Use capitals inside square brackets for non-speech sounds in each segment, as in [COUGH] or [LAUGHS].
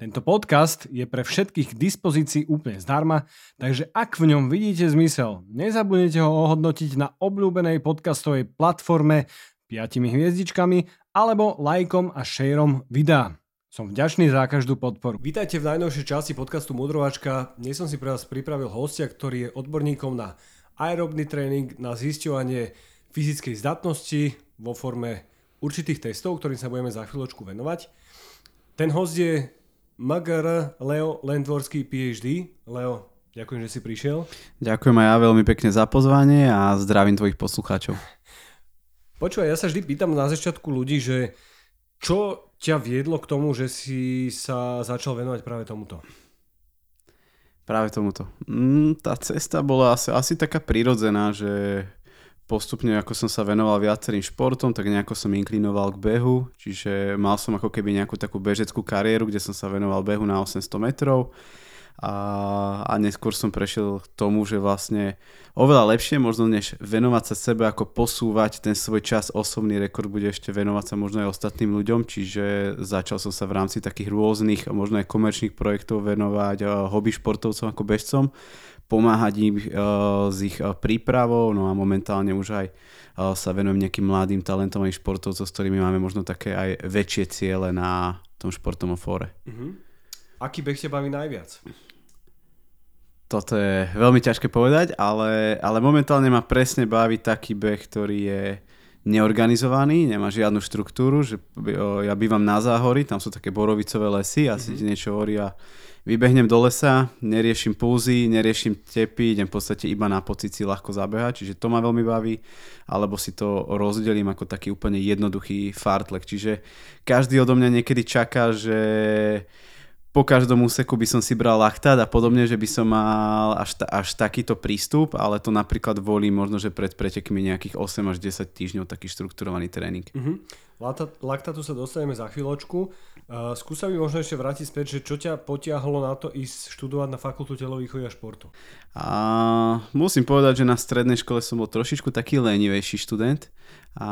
Tento podcast je pre všetkých k dispozícii úplne zdarma, takže ak v ňom vidíte zmysel, nezabudnite ho ohodnotiť na obľúbenej podcastovej platforme 5 hviezdičkami alebo lajkom a šejrom videa. Som vďačný za každú podporu. Vítajte v najnovšej časti podcastu Mudrovačka. Dnes som si pre vás pripravil hostia, ktorý je odborníkom na aerobný tréning, na zisťovanie fyzickej zdatnosti vo forme určitých testov, ktorým sa budeme za chvíľočku venovať. Ten host je Magar Leo Lendvorský PhD. Leo, ďakujem, že si prišiel. Ďakujem aj ja veľmi pekne za pozvanie a zdravím tvojich poslucháčov. Počúvaj, ja sa vždy pýtam na začiatku ľudí, že čo ťa viedlo k tomu, že si sa začal venovať práve tomuto? Práve tomuto. Mm, tá cesta bola asi, asi taká prirodzená, že postupne ako som sa venoval viacerým športom, tak nejako som inklinoval k behu, čiže mal som ako keby nejakú takú bežeckú kariéru, kde som sa venoval behu na 800 metrov. A, a neskôr som prešiel k tomu, že vlastne oveľa lepšie možno než venovať sa sebe, ako posúvať ten svoj čas, osobný rekord bude ešte venovať sa možno aj ostatným ľuďom, čiže začal som sa v rámci takých rôznych, možno aj komerčných projektov venovať hobby športovcom ako bežcom pomáhať im uh, s ich uh, prípravou, no a momentálne už aj uh, sa venujem nejakým mladým talentovaným športovcom, s ktorými máme možno také aj väčšie ciele na tom športovom fóre. Uh-huh. Aký beh ťa baví najviac? Toto je veľmi ťažké povedať, ale, ale momentálne ma presne baví taký beh, ktorý je neorganizovaný, nemá žiadnu štruktúru, že ja bývam na záhory, tam sú také borovicové lesy, asi mm-hmm. niečo hovorí a vybehnem do lesa, neriešim púzy, neriešim tepy, idem v podstate iba na pocit si ľahko zabehať, čiže to ma veľmi baví, alebo si to rozdelím ako taký úplne jednoduchý fartlek, čiže každý odo mňa niekedy čaká, že po každom úseku by som si bral laktát a podobne, že by som mal až, ta, až takýto prístup, ale to napríklad volím možno, že pred pretekmi nejakých 8 až 10 týždňov taký štrukturovaný tréning. Uh-huh. Laktátu sa dostaneme za chvíľočku. Uh, skúsa mi možno ešte vrátiť späť, že čo ťa potiahlo na to ísť študovať na fakultu telovýchovy a športu? A musím povedať, že na strednej škole som bol trošičku taký lenivejší študent a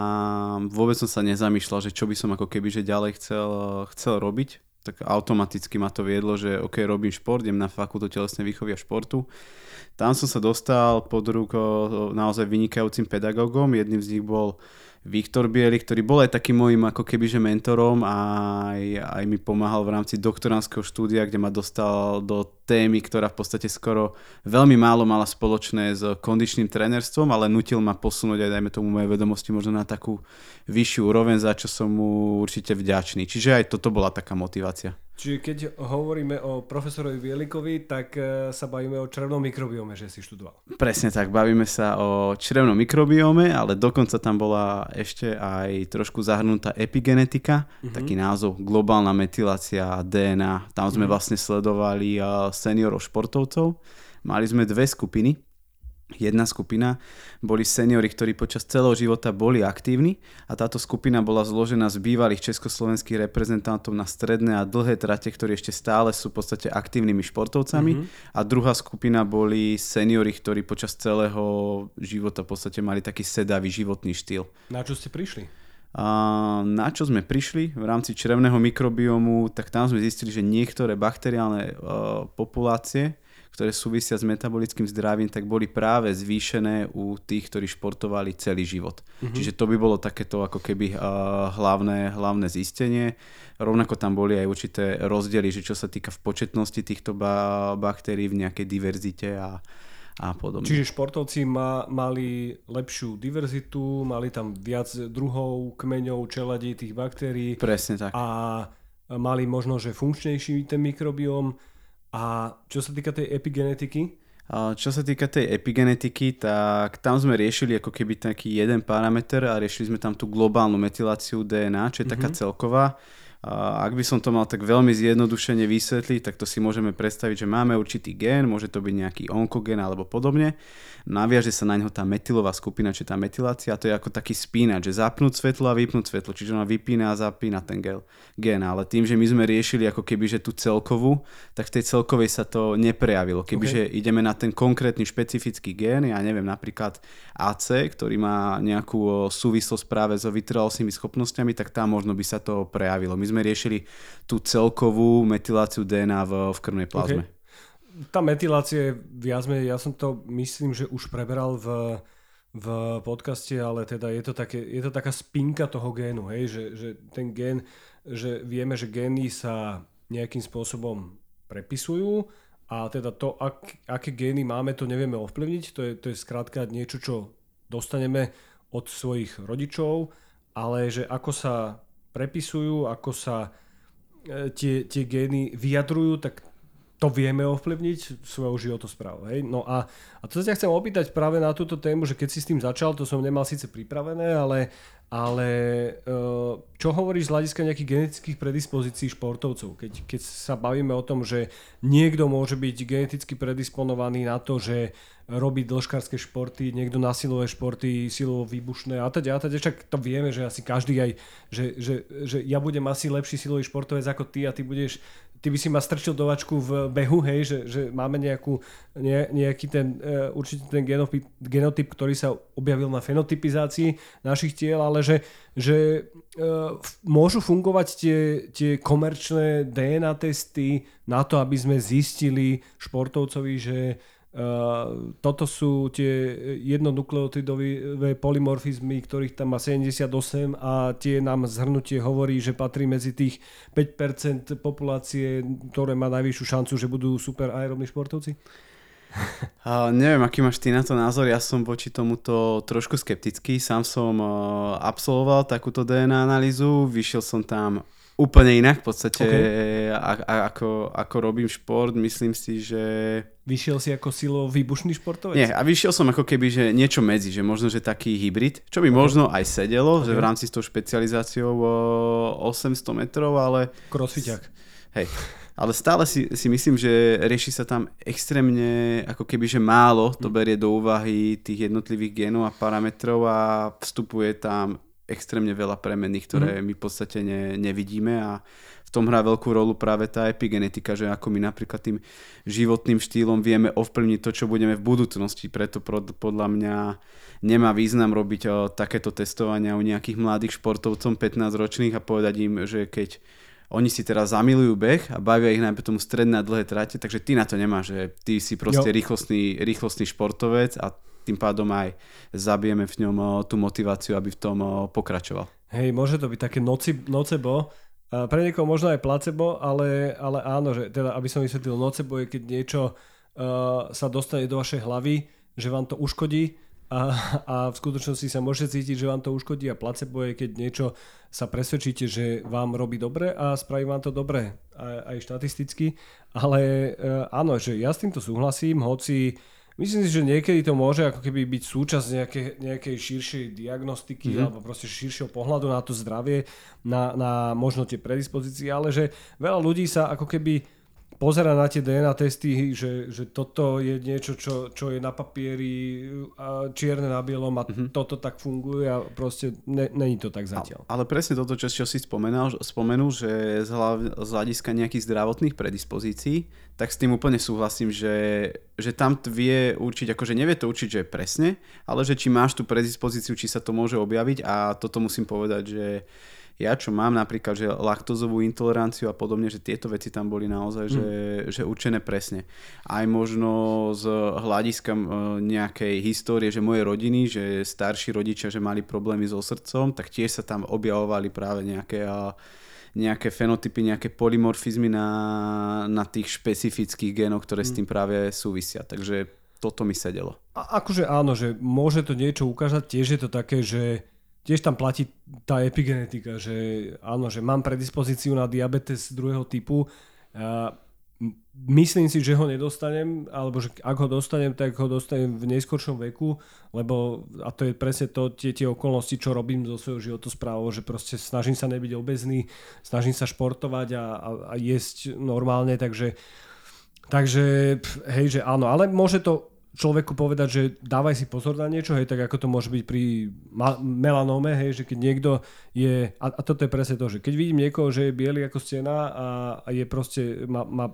vôbec som sa nezamýšľal, že čo by som ako keby že ďalej chcel, chcel robiť tak automaticky ma to viedlo, že ok, robím šport, idem na fakultu telesnej výchovy a športu. Tam som sa dostal pod ruko naozaj vynikajúcim pedagógom, jedným z nich bol Viktor Bieli, ktorý bol aj takým môjim ako kebyže mentorom a aj, aj mi pomáhal v rámci doktoránskeho štúdia, kde ma dostal do témy, ktorá v podstate skoro veľmi málo mala spoločné s kondičným trenerstvom, ale nutil ma posunúť aj dajme tomu moje vedomosti možno na takú vyššiu úroveň, za čo som mu určite vďačný. Čiže aj toto bola taká motivácia. Čiže keď hovoríme o profesorovi Bielikovi, tak e, sa bavíme o črevnom mikrobiome, že si študoval. Presne tak, bavíme sa o črevnom mikrobiome, ale dokonca tam bola ešte aj trošku zahrnutá epigenetika, uh-huh. taký názov globálna metylácia DNA. Tam sme uh-huh. vlastne sledovali e, seniorov športovcov. Mali sme dve skupiny, Jedna skupina boli seniory, ktorí počas celého života boli aktívni a táto skupina bola zložená z bývalých československých reprezentantov na stredné a dlhé trate, ktorí ešte stále sú v podstate aktívnymi športovcami mm-hmm. a druhá skupina boli seniory, ktorí počas celého života v podstate mali taký sedavý životný štýl. Na čo ste prišli? A na čo sme prišli v rámci črevného mikrobiomu, tak tam sme zistili, že niektoré bakteriálne uh, populácie ktoré súvisia s metabolickým zdravím, tak boli práve zvýšené u tých, ktorí športovali celý život. Mm-hmm. Čiže to by bolo takéto ako keby uh, hlavné, hlavné zistenie. Rovnako tam boli aj určité rozdiely, že čo sa týka v početnosti týchto ba- baktérií v nejakej diverzite a, a podobne. Čiže športovci ma, mali lepšiu diverzitu, mali tam viac druhov, kmeňov, čeladí tých baktérií. Presne tak. A mali možno, že funkčnejší ten mikrobióm a čo sa týka tej epigenetiky? Čo sa týka tej epigenetiky, tak tam sme riešili ako keby taký jeden parameter a riešili sme tam tú globálnu metyláciu DNA, čo je mm-hmm. taká mhm. celková. Ak by som to mal tak veľmi zjednodušene vysvetliť, tak to si môžeme predstaviť, že máme určitý gén, môže to byť nejaký onkogén alebo podobne. Naviaže sa na ňo tá metylová skupina, či tá metylácia, to je ako taký spínač, že zapnúť svetlo a vypnúť svetlo, čiže ona vypína a zapína ten gén. Ale tým, že my sme riešili ako keby že tú celkovú, tak v tej celkovej sa to neprejavilo. Kebyže okay. ideme na ten konkrétny špecifický gén, ja neviem, napríklad AC, ktorý má nejakú súvislosť práve so vytrvalostnými schopnosťami, tak tam možno by sa to prejavilo. My sme riešili tú celkovú metyláciu DNA v, v krvnej plazme. Okay. Tá metylácia je viac menej, ja som to myslím, že už preberal v, v podcaste, ale teda je to, také, je to taká spinka toho génu, hej, že, že ten gén, že vieme, že gény sa nejakým spôsobom prepisujú a teda to, ak, aké gény máme, to nevieme ovplyvniť, to je, to je skrátka niečo, čo dostaneme od svojich rodičov, ale že ako sa prepisujú, ako sa e, tie, tie gény vyjadrujú, tak to vieme ovplyvniť svojou životosprávu. Hej? No a, a to sa ťa chcem opýtať práve na túto tému, že keď si s tým začal, to som nemal síce pripravené, ale, ale e, čo hovoríš z hľadiska nejakých genetických predispozícií športovcov? Keď, keď sa bavíme o tom, že niekto môže byť geneticky predisponovaný na to, že robiť dĺžkárske športy, niekto na silové športy, silovo výbušné a teda, a teda, však to vieme, že asi každý aj, že, že, že ja budem asi lepší silový športovec ako ty a ty budeš ty by si ma strčil do vačku v behu, hej, že, že máme nejakú, ne, nejaký ten, uh, určite ten genotyp, genotyp, ktorý sa objavil na fenotypizácii našich tiel, ale že, že uh, môžu fungovať tie, tie komerčné DNA testy na to, aby sme zistili športovcovi, že Uh, toto sú tie jednonukleotidové polymorfizmy, ktorých tam má 78 a tie nám zhrnutie hovorí, že patrí medzi tých 5% populácie, ktoré má najvyššiu šancu, že budú super aerobní športovci? Uh, neviem, aký máš ty na to názor, ja som voči tomuto trošku skeptický. Sám som uh, absolvoval takúto DNA analýzu, vyšiel som tam úplne inak v podstate, okay. a, a, ako, ako robím šport, myslím si, že... Vyšiel si ako silo výbušný športovec? Nie, a vyšiel som ako keby, že niečo medzi, že možno, že taký hybrid, čo by okay. možno aj sedelo, okay. že v rámci s tou špecializáciou o 800 metrov, ale... Crossfiťak. Hej, ale stále si, si myslím, že rieši sa tam extrémne, ako keby, že málo to hm. berie do úvahy tých jednotlivých genov a parametrov a vstupuje tam extrémne veľa premenných, ktoré mm. my v podstate ne, nevidíme a v tom hrá veľkú rolu práve tá epigenetika, že ako my napríklad tým životným štýlom vieme ovplyvniť to, čo budeme v budúcnosti. Preto podľa mňa nemá význam robiť o, takéto testovania u nejakých mladých športovcom 15 ročných a povedať im, že keď oni si teraz zamilujú beh a bavia ich najmä tomu stredné a dlhé trate, takže ty na to nemáš, že ty si proste rýchlostný, rýchlostný športovec a tým pádom aj zabijeme v ňom tú motiváciu, aby v tom pokračoval. Hej, môže to byť také noci, nocebo, a pre niekoho možno aj placebo, ale, ale áno, že teda, aby som vysvetlil, nocebo je, keď niečo uh, sa dostane do vašej hlavy, že vám to uškodí a, a v skutočnosti sa môžete cítiť, že vám to uškodí a placebo je, keď niečo sa presvedčíte, že vám robí dobre a spraví vám to dobre aj, aj štatisticky, ale uh, áno, že ja s týmto súhlasím, hoci uh, Myslím si, že niekedy to môže ako keby byť súčasť nejakej, nejakej širšej diagnostiky mm-hmm. alebo proste širšieho pohľadu na to zdravie, na, na možno tie predispozície, ale že veľa ľudí sa ako keby pozera na tie DNA testy, že, že toto je niečo, čo, čo je na papieri čierne na bielom a mm-hmm. toto tak funguje a proste není to tak zatiaľ. Ale, ale presne toto, čo, čo si spomenul, spomenul že z, hlav, z hľadiska nejakých zdravotných predispozícií, tak s tým úplne súhlasím, že, že tam vie určiť, akože nevie to určiť, že presne, ale že či máš tú predispozíciu, či sa to môže objaviť a toto musím povedať, že ja čo mám napríklad, že laktozovú intoleranciu a podobne, že tieto veci tam boli naozaj mm. že, že určené presne. Aj možno z hľadiska nejakej histórie, že moje rodiny, že starší rodičia, že mali problémy so srdcom, tak tiež sa tam objavovali práve nejaké nejaké fenotypy, nejaké polymorfizmy na, na tých špecifických génoch, ktoré mm. s tým práve súvisia. Takže toto mi sedelo. A akože áno, že môže to niečo ukázať, tiež je to také, že tiež tam platí tá epigenetika, že áno, že mám predispozíciu na diabetes druhého typu. A myslím si, že ho nedostanem, alebo že ak ho dostanem, tak ho dostanem v neskoršom veku, lebo, a to je presne to, tie, tie okolnosti, čo robím zo svojho životosprávou, že proste snažím sa nebyť obezný, snažím sa športovať a, a, a jesť normálne, takže takže hej, že áno, ale môže to človeku povedať, že dávaj si pozor na niečo, hej, tak ako to môže byť pri melanóme, hej, že keď niekto je, a, a toto je presne to, že keď vidím niekoho, že je biely ako stena a, a je proste, má, má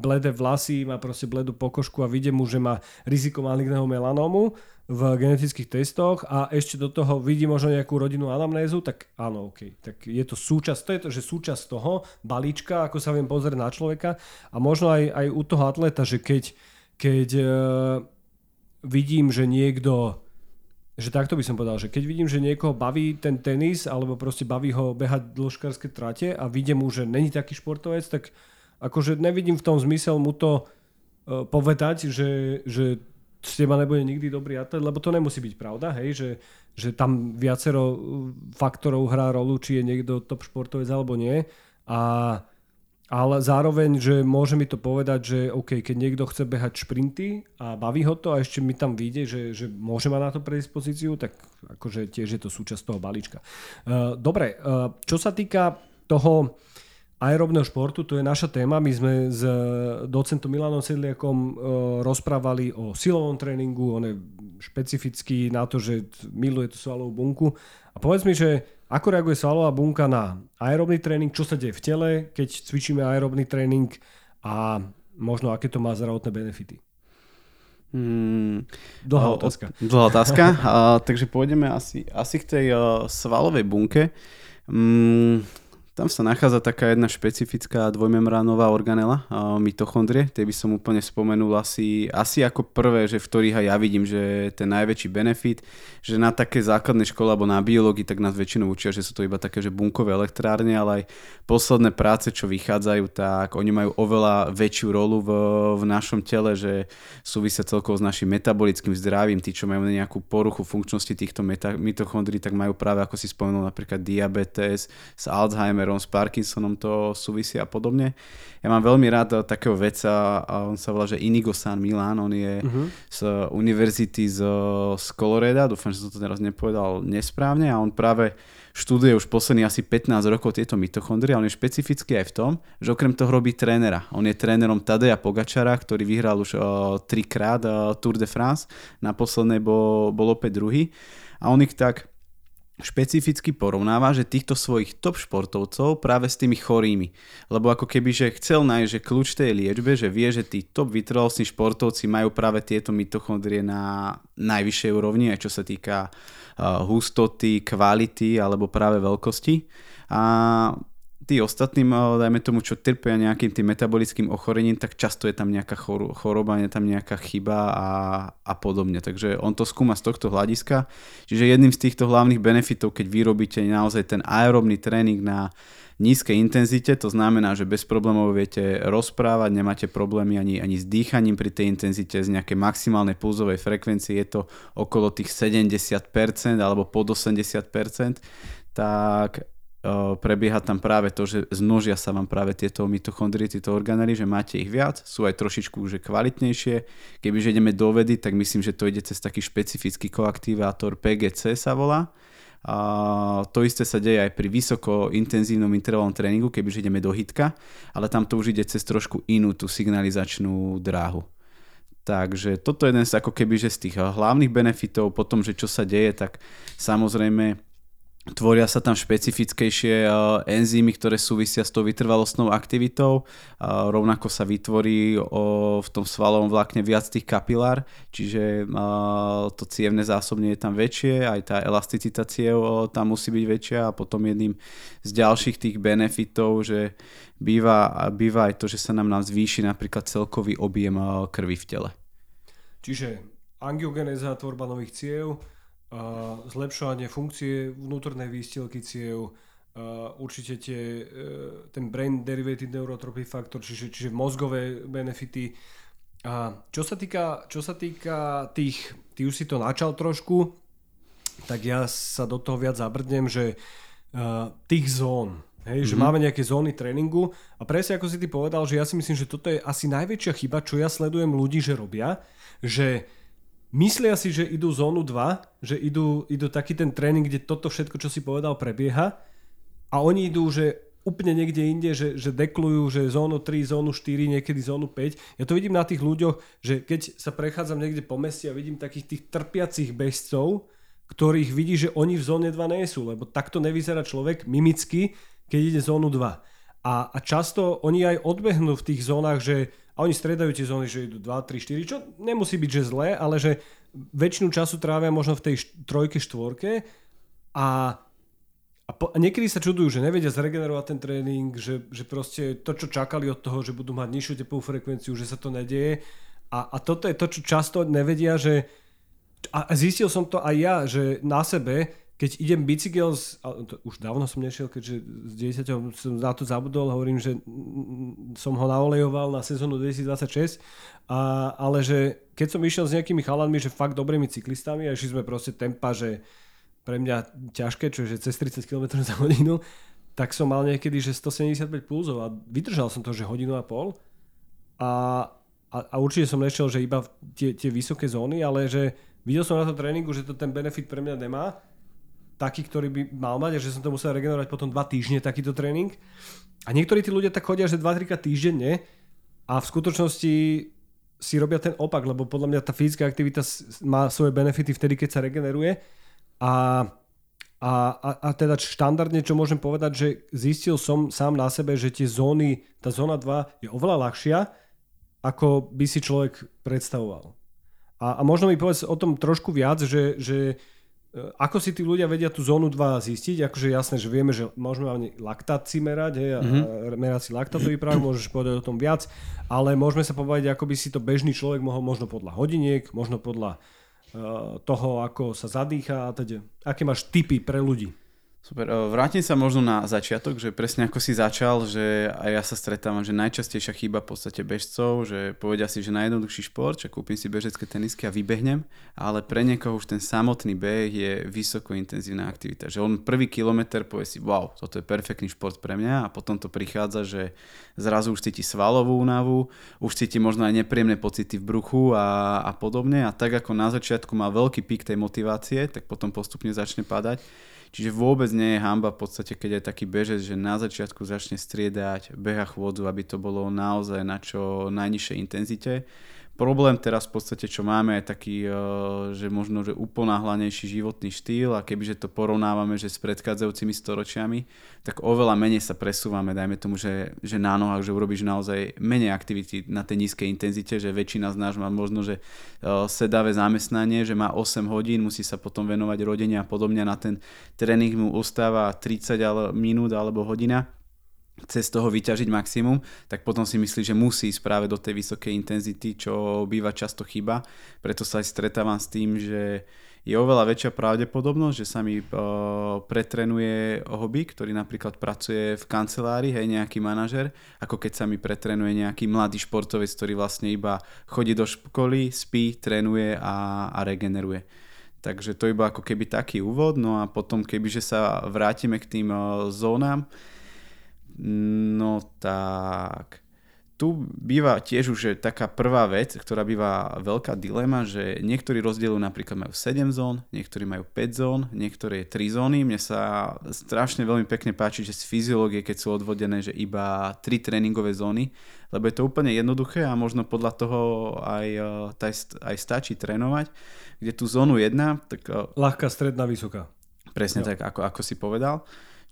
bledé vlasy, má proste bledú pokožku a vidím mu, že má riziko maligného melanómu v genetických testoch a ešte do toho vidí možno nejakú rodinnú anamnézu, tak áno, OK. Tak je to súčasť, to je to, že súčasť toho balíčka, ako sa viem pozrieť na človeka a možno aj, aj u toho atleta, že keď, keď vidím, že niekto že takto by som povedal, že keď vidím, že niekoho baví ten tenis alebo proste baví ho behať dĺžkarské trate a vidím mu, že není taký športovec, tak akože nevidím v tom zmysel mu to uh, povedať, že, že z teba nebude nikdy dobrý atlet, lebo to nemusí byť pravda, hej, že, že tam viacero faktorov hrá rolu, či je niekto top športovec alebo nie. A ale zároveň, že môže mi to povedať, že OK, keď niekto chce behať šprinty a baví ho to a ešte mi tam vyjde, že, že môže mať na to predispozíciu, tak akože tiež je to súčasť toho balíčka. Uh, dobre, uh, čo sa týka toho aerobného športu, to je naša téma. My sme s docentom Milanom Sedliakom rozprávali o silovom tréningu, on je špecifický na to, že miluje tú svalovú bunku. A povedz mi, že ako reaguje svalová bunka na aerobný tréning? Čo sa deje v tele, keď cvičíme aerobný tréning a možno aké to má zdravotné benefity? Hmm, dlhá otázka. Dlhá otázka. [LAUGHS] a, takže pôjdeme asi, asi k tej uh, svalovej bunke. Hmm, tam sa nachádza taká jedna špecifická dvojmembránová organela, mitochondrie. Tie by som úplne spomenul asi, asi ako prvé, že v ktorých aj ja vidím, že ten najväčší benefit, že na také základnej škole alebo na biológii, tak nás väčšinou učia, že sú to iba také, že bunkové elektrárne, ale aj posledné práce, čo vychádzajú, tak oni majú oveľa väčšiu rolu v, v našom tele, že súvisia celkovo s našim metabolickým zdravím. Tí, čo majú nejakú poruchu funkčnosti týchto mitochondrií, tak majú práve, ako si spomenul, napríklad diabetes, s Alzheimer, Alzheimerom, s Parkinsonom to súvisí a podobne. Ja mám veľmi rád takého veca, a on sa volá, že Inigo San Milan, on je uh-huh. z univerzity z, z Coloreda, dúfam, že som to teraz nepovedal nesprávne a on práve študuje už posledných asi 15 rokov tieto mitochondrie, ale on je špecifický aj v tom, že okrem toho robí trénera. On je trénerom Tadeja Pogačara, ktorý vyhral už uh, trikrát uh, Tour de France, na poslednej bol, bol opäť druhý. A on ich tak špecificky porovnáva, že týchto svojich top športovcov práve s tými chorými. Lebo ako keby, že chcel nájsť, že kľúč tej liečbe, že vie, že tí top vytrvalostní športovci majú práve tieto mitochondrie na najvyššej úrovni, aj čo sa týka uh, hustoty, kvality alebo práve veľkosti. A tí ostatným, dajme tomu, čo trpia nejakým tým metabolickým ochorením, tak často je tam nejaká choroba, je tam nejaká chyba a, a podobne. Takže on to skúma z tohto hľadiska. Čiže jedným z týchto hlavných benefitov, keď vyrobíte naozaj ten aerobný tréning na nízkej intenzite, to znamená, že bez problémov viete rozprávať, nemáte problémy ani, ani s dýchaním pri tej intenzite, z nejakej maximálnej pulzovej frekvencie je to okolo tých 70% alebo pod 80%, tak prebieha tam práve to, že znožia sa vám práve tieto mitochondrie, tieto organely, že máte ich viac, sú aj trošičku že kvalitnejšie. Kebyže ideme do vedy, tak myslím, že to ide cez taký špecifický koaktivátor PGC sa volá. A to isté sa deje aj pri vysoko intenzívnom intervalnom tréningu, kebyže ideme do hitka, ale tam to už ide cez trošku inú tú signalizačnú dráhu. Takže toto je jeden z ako keby, že z tých hlavných benefitov, potom, že čo sa deje, tak samozrejme Tvoria sa tam špecifickejšie uh, enzymy, ktoré súvisia s tou vytrvalostnou aktivitou. Uh, rovnako sa vytvorí v tom svalovom vlákne viac tých kapilár, čiže uh, to cievne zásobne je tam väčšie, aj tá elasticita ciev tam musí byť väčšia a potom jedným z ďalších tých benefitov, že býva, býva aj to, že sa nám nám zvýši napríklad celkový objem krvi v tele. Čiže angiogenéza, tvorba nových ciev, zlepšovanie funkcie vnútornej výstielky ciev, určite tie, e, ten brain derivated neurotropy faktor, čiže, čiže mozgové benefity. A čo sa týka, čo sa týka tých, ty už si to načal trošku, tak ja sa do toho viac zabrdnem, že tých zón, Hej, mm-hmm. že máme nejaké zóny tréningu a presne ako si ty povedal, že ja si myslím, že toto je asi najväčšia chyba, čo ja sledujem ľudí, že robia, že myslia si, že idú zónu 2, že idú, idú taký ten tréning, kde toto všetko, čo si povedal, prebieha a oni idú, že úplne niekde inde, že, že deklujú, že zónu 3, zónu 4, niekedy zónu 5. Ja to vidím na tých ľuďoch, že keď sa prechádzam niekde po meste a vidím takých tých trpiacich bežcov, ktorých vidí, že oni v zóne 2 nie sú, lebo takto nevyzerá človek mimicky, keď ide zónu 2. A, a často oni aj odbehnú v tých zónach, že a oni stredajú tie zóny, že idú 2, 3, 4, čo nemusí byť, že zlé, ale že väčšinu času trávia možno v tej trojke, štvorke a, a, po, a niekedy sa čudujú, že nevedia zregenerovať ten tréning, že, že proste to, čo čakali od toho, že budú mať nižšiu tepovú frekvenciu, že sa to nedieje. A, a toto je to, čo často nevedia, že a zistil som to aj ja, že na sebe, keď idem bicykel, z, to už dávno som nešiel, keďže z 10 som na to zabudol, hovorím, že som ho naolejoval na sezónu 2026, a, ale že keď som išiel s nejakými chalanmi, že fakt dobrými cyklistami a išli sme proste tempa, že pre mňa ťažké, čo je cez 30 km za hodinu, tak som mal niekedy, že 175 pulzov a vydržal som to, že hodinu a pol. A, a, a určite som nešiel, že iba tie, tie vysoké zóny, ale že videl som na tom tréningu, že to ten benefit pre mňa nemá taký, ktorý by mal mať a že som to musel regenerovať potom 2 týždne takýto tréning. A niektorí tí ľudia tak chodia, že 2-3 týždenne a v skutočnosti si robia ten opak, lebo podľa mňa tá fyzická aktivita má svoje benefity vtedy, keď sa regeneruje. A, a, a, a teda štandardne, čo môžem povedať, že zistil som sám na sebe, že tie zóny, tá zóna 2 je oveľa ľahšia, ako by si človek predstavoval. A, a možno mi povedz o tom trošku viac, že, že ako si tí ľudia vedia tú zónu 2 zistiť? Akože jasné, že vieme, že môžeme hlavne laktát si merať, hej, mm-hmm. merať si laktátový práv, môžeš povedať o tom viac, ale môžeme sa povedať, ako by si to bežný človek mohol možno podľa hodiniek, možno podľa uh, toho, ako sa zadýcha a teda. Aké máš tipy pre ľudí? Super, vrátim sa možno na začiatok, že presne ako si začal, že aj ja sa stretávam, že najčastejšia chyba v podstate bežcov, že povedia si, že najjednoduchší šport, že kúpim si bežecké tenisky a vybehnem, ale pre niekoho už ten samotný beh je vysoko intenzívna aktivita, že on prvý kilometr povie si, wow, toto je perfektný šport pre mňa. A potom to prichádza, že zrazu už cíti svalovú únavu, už cíti možno aj nepríjemné pocity v bruchu a, a podobne. A tak ako na začiatku má veľký pík tej motivácie, tak potom postupne začne padať Čiže vôbec nie je hamba v podstate, keď je taký bežec, že na začiatku začne striedať beha chôdzu, aby to bolo naozaj na čo najnižšej intenzite Problém teraz v podstate, čo máme, je taký, eh, že možno, že uponáhlanejší životný štýl a kebyže to porovnávame, že s predchádzajúcimi storočiami, tak oveľa menej sa presúvame, dajme tomu, že, že na nohách, že urobíš naozaj menej aktivity na tej nízkej intenzite, že väčšina z nás má možno, že eh, sedavé zamestnanie, že má 8 hodín, musí sa potom venovať rodine a podobne, na ten tréning mu ustáva 30 minút alebo hodina chce z toho vyťažiť maximum, tak potom si myslí, že musí ísť práve do tej vysokej intenzity, čo býva často chyba. Preto sa aj stretávam s tým, že je oveľa väčšia pravdepodobnosť, že sa mi uh, pretrenuje hobby, ktorý napríklad pracuje v kancelárii, hej, nejaký manažer, ako keď sa mi pretrenuje nejaký mladý športovec, ktorý vlastne iba chodí do školy, spí, trénuje a, a regeneruje. Takže to iba ako keby taký úvod, no a potom kebyže sa vrátime k tým uh, zónam, No tak, tu býva tiež už taká prvá vec, ktorá býva veľká dilema, že niektorí rozdielujú napríklad majú 7 zón, niektorí majú 5 zón, niektoré 3 zóny. Mne sa strašne veľmi pekne páči, že z fyziológie, keď sú odvodené, že iba 3 tréningové zóny, lebo je to úplne jednoduché a možno podľa toho aj, aj, aj stačí trénovať, kde tú zónu 1, tak... Ľahká, stredná, vysoká. Presne jo. tak, ako, ako si povedal.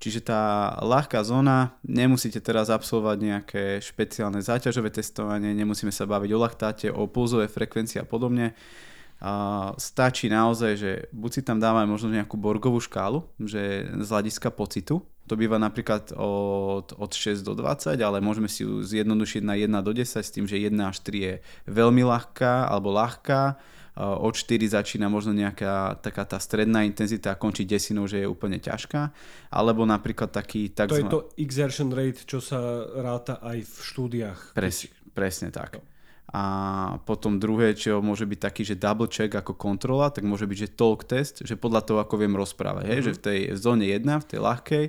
Čiže tá ľahká zóna, nemusíte teraz absolvovať nejaké špeciálne záťažové testovanie, nemusíme sa baviť o laktáte, o pulzové frekvencii a podobne. Stačí naozaj, že buď si tam dávame možno nejakú borgovú škálu, že z hľadiska pocitu, to býva napríklad od, od 6 do 20, ale môžeme si ju zjednodušiť na 1 do 10 s tým, že 1 až 3 je veľmi ľahká alebo ľahká, od 4 začína možno nejaká taká tá stredná intenzita a končí desinou, že je úplne ťažká. Alebo napríklad taký... Tak to je to exertion rate, čo sa ráta aj v štúdiách. Pres, presne tak. A potom druhé, čo môže byť taký, že double check ako kontrola, tak môže byť, že talk test, že podľa toho, ako viem rozprávať. Mm-hmm. Hej? Že v tej zóne 1, v tej ľahkej,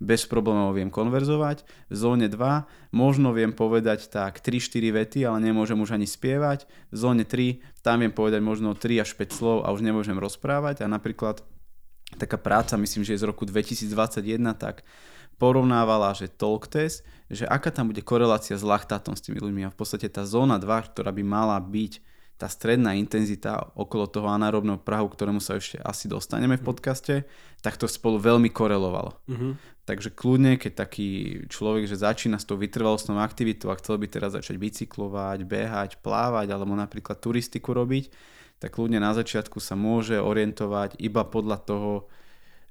bez problémov viem konverzovať. V zóne 2 možno viem povedať tak 3-4 vety, ale nemôžem už ani spievať. V zóne 3 tam viem povedať možno 3 až 5 slov a už nemôžem rozprávať. A napríklad taká práca, myslím, že je z roku 2021, tak porovnávala, že talk test, že aká tam bude korelácia s laktátom s tými ľuďmi. A v podstate tá zóna 2, ktorá by mala byť tá stredná intenzita okolo toho anaerobného prahu, ktorému sa ešte asi dostaneme v mhm. podcaste, tak to spolu veľmi korelovalo. Uh-huh. Takže kľudne, keď taký človek, že začína s tou vytrvalostnou aktivitou a chcel by teraz začať bicyklovať, behať, plávať alebo napríklad turistiku robiť, tak kľudne na začiatku sa môže orientovať iba podľa toho,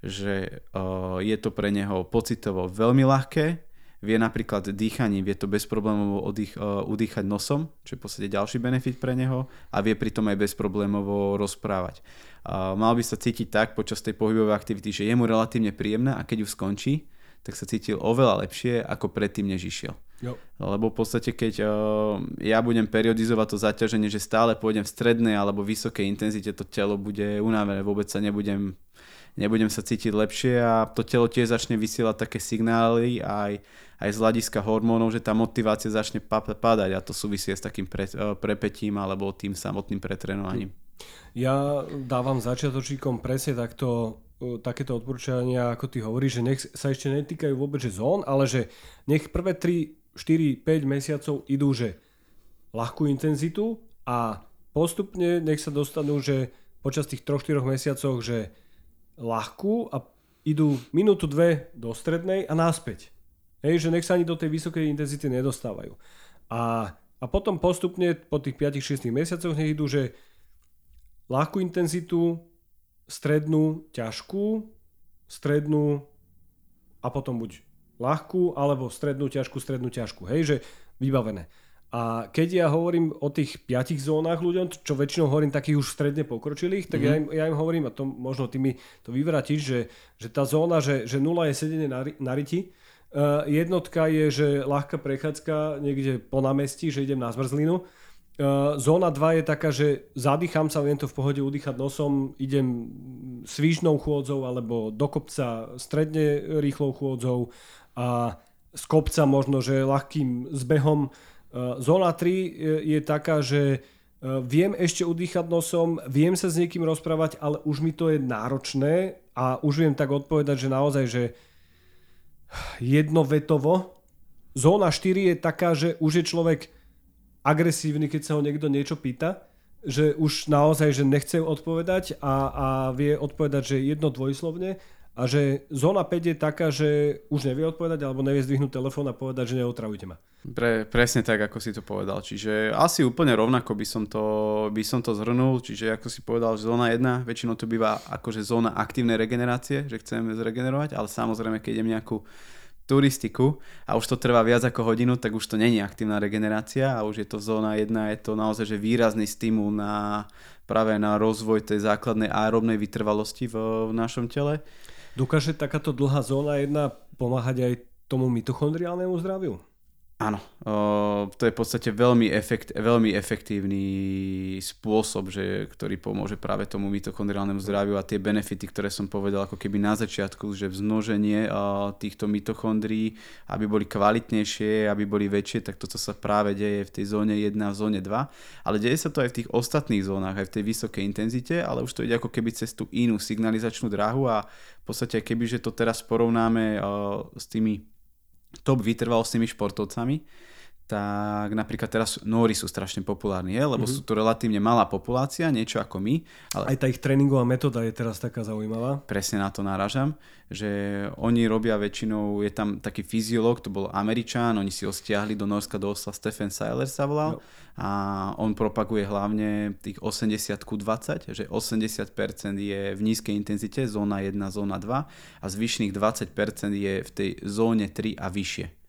že uh, je to pre neho pocitovo veľmi ľahké, vie napríklad dýchaním, vie to bez problémov odých, uh, udýchať nosom, čo je v podstate ďalší benefit pre neho a vie pritom aj bez problémov rozprávať. Uh, mal by sa cítiť tak počas tej pohybovej aktivity, že je mu relatívne príjemná a keď ju skončí, tak sa cítil oveľa lepšie ako predtým, než išiel. Jo. Lebo v podstate, keď uh, ja budem periodizovať to zaťaženie, že stále pôjdem v strednej alebo vysokej intenzite, to telo bude unavené, vôbec sa nebudem nebudem sa cítiť lepšie a to telo tiež začne vysielať také signály aj, aj z hľadiska hormónov, že tá motivácia začne padať a to súvisí s takým pre, e, prepetím alebo tým samotným pretrenovaním. Ja dávam začiatočníkom presne takto e, takéto odporúčania, ako ty hovoríš, že nech sa ešte netýkajú vôbec že zón, ale že nech prvé 3, 4, 5 mesiacov idú, že ľahkú intenzitu a postupne nech sa dostanú, že počas tých 3-4 mesiacov, že ľahkú a idú minútu, dve do strednej a náspäť. Hej, že nech sa ani do tej vysokej intenzity nedostávajú. A, a potom postupne po tých 5-6 mesiacoch nech idú, že ľahkú intenzitu, strednú, ťažkú, strednú a potom buď ľahkú, alebo strednú, ťažkú, strednú, ťažkú. Hej, že vybavené. A keď ja hovorím o tých piatich zónach ľuďom, čo väčšinou hovorím takých už stredne pokročilých, tak mm-hmm. ja, im, ja im hovorím, a to možno ty mi to vyvratíš, že, že tá zóna, že, že nula je sedenie na, na riti, uh, jednotka je, že ľahká prechádzka niekde po námestí, že idem na zmrzlinu, Uh, zóna 2 je taká, že zadýcham sa, viem to v pohode udýchať nosom, idem svížnou chôdzou alebo do kopca stredne rýchlou chôdzou a z kopca možno, že ľahkým zbehom. Eh, zóna 3 je taká, že eh, viem ešte udýchať nosom, viem sa s niekým rozprávať, ale už mi to je náročné a už viem tak odpovedať, že naozaj, že jednovetovo. Zóna 4 je taká, že už je človek agresívny, keď sa ho niekto niečo pýta, že už naozaj, že nechce odpovedať a, a vie odpovedať, že jedno dvojslovne a že zóna 5 je taká, že už nevie odpovedať alebo nevie zdvihnúť telefón a povedať, že neotravujte ma. Pre, presne tak, ako si to povedal. Čiže asi úplne rovnako by som, to, by som to zhrnul. Čiže ako si povedal, že zóna 1 väčšinou to býva akože zóna aktívnej regenerácie, že chceme zregenerovať, ale samozrejme, keď idem nejakú turistiku a už to trvá viac ako hodinu, tak už to není aktívna regenerácia a už je to zóna 1, je to naozaj že výrazný stimul na práve na rozvoj tej základnej aerobnej vytrvalosti v, v našom tele. Dokáže takáto dlhá zóna jedna pomáhať aj tomu mitochondriálnemu zdraviu? Áno, to je v podstate veľmi, efekt, veľmi efektívny spôsob, že, ktorý pomôže práve tomu mitochondriálnemu zdraviu a tie benefity, ktoré som povedal ako keby na začiatku, že vznoženie týchto mitochondrií, aby boli kvalitnejšie, aby boli väčšie, tak toto sa práve deje v tej zóne 1 a zóne 2, ale deje sa to aj v tých ostatných zónach, aj v tej vysokej intenzite, ale už to ide ako keby cez tú inú signalizačnú dráhu a v podstate keby, že to teraz porovnáme s tými top vytrvalostnými športovcami, tak napríklad teraz Nóri sú strašne populárni, je? lebo mm-hmm. sú to relatívne malá populácia, niečo ako my. Ale... Aj tá ich tréningová metóda je teraz taká zaujímavá. Presne na to náražam, že oni robia väčšinou, je tam taký fyziológ, to bol Američan, oni si ho stiahli do Norska do Osla, Stephen Seiler sa volal no. a on propaguje hlavne tých 80 ku 20, že 80% je v nízkej intenzite, zóna 1, zóna 2 a zvyšných 20% je v tej zóne 3 a vyššie.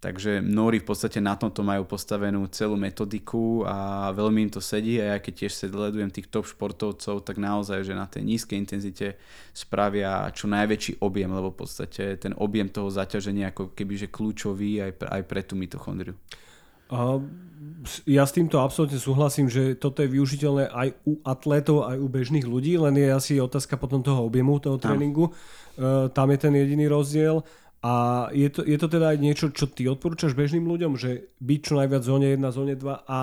Takže mnohí v podstate na tomto majú postavenú celú metodiku a veľmi im to sedí a ja keď tiež sledujem tých top športovcov, tak naozaj, že na tej nízkej intenzite spravia čo najväčší objem, lebo v podstate ten objem toho zaťaženia ako keby že kľúčový aj pre, aj pre tú mitochondriu. A ja s týmto absolútne súhlasím, že toto je využiteľné aj u atletov, aj u bežných ľudí, len je asi otázka potom toho objemu toho tréningu. Tam. tam je ten jediný rozdiel A je to, je to teda aj niečo, čo ty odporúčaš bežným ľuďom, že byť čo najviac v zóne 1, zóne 2 a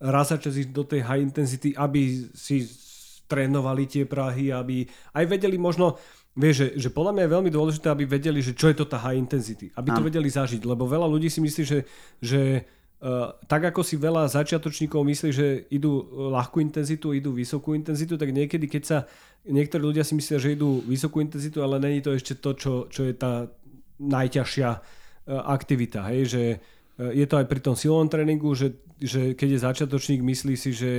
raz čas ísť do tej high intensity, aby si trénovali tie Prahy, aby aj vedeli možno, vieš, že, že podľa mňa je veľmi dôležité, aby vedeli, že čo je to tá high intensity, aby to vedeli zažiť, lebo veľa ľudí si myslí, že, že Uh, tak ako si veľa začiatočníkov myslí, že idú ľahkú intenzitu, idú vysokú intenzitu, tak niekedy, keď sa niektorí ľudia si myslia, že idú vysokú intenzitu, ale není to ešte to, čo, čo je tá najťažšia uh, aktivita. Hej? Že uh, je to aj pri tom silovom tréningu, že, že keď je začiatočník, myslí si, že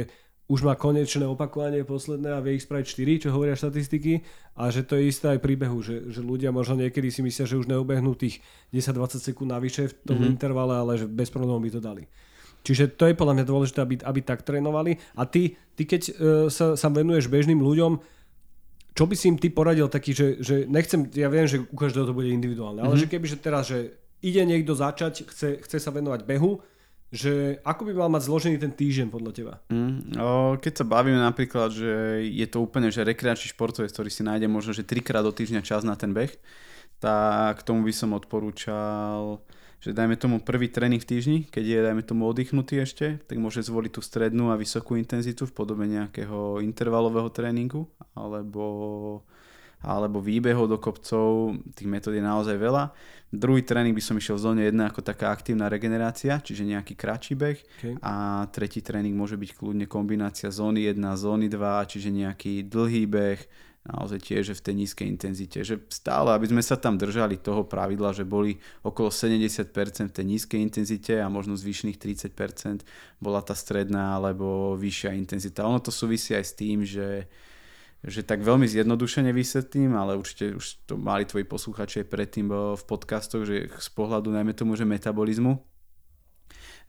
už má konečné opakovanie posledné a vie ich spraviť 4, čo hovoria štatistiky a že to je isté aj príbehu, že, že ľudia možno niekedy si myslia, že už neubehnú tých 10-20 sekúnd navyše v tom mm-hmm. intervale, ale že bez problémov by to dali. Čiže to je podľa mňa dôležité, aby, aby tak trénovali. A ty, ty keď uh, sa, sa venuješ bežným ľuďom, čo by si im ty poradil taký, že, že nechcem, ja viem, že u každého to bude individuálne, ale mm-hmm. že keby, že teraz, že ide niekto začať, chce, chce sa venovať behu, že ako by mal mať zložený ten týždeň podľa teba? Mm, o, keď sa bavíme napríklad, že je to úplne že rekreačný športovec, ktorý si nájde možno, že trikrát do týždňa čas na ten beh, tak tomu by som odporúčal, že dajme tomu prvý tréning v týždni, keď je dajme tomu oddychnutý ešte, tak môže zvoliť tú strednú a vysokú intenzitu v podobe nejakého intervalového tréningu alebo alebo výbehov do kopcov, tých metód je naozaj veľa. Druhý tréning by som išiel v zóne 1 ako taká aktívna regenerácia, čiže nejaký kratší beh. Okay. A tretí tréning môže byť kľudne kombinácia zóny 1, zóny 2, čiže nejaký dlhý beh, naozaj tiež v tej nízkej intenzite. Že stále, aby sme sa tam držali toho pravidla, že boli okolo 70% v tej nízkej intenzite a možno zvyšných 30% bola tá stredná alebo vyššia intenzita. Ono to súvisí aj s tým, že že tak veľmi zjednodušene vysvetlím, ale určite už to mali tvoji posluchači aj predtým v podcastoch, že z pohľadu najmä tomu, že metabolizmu,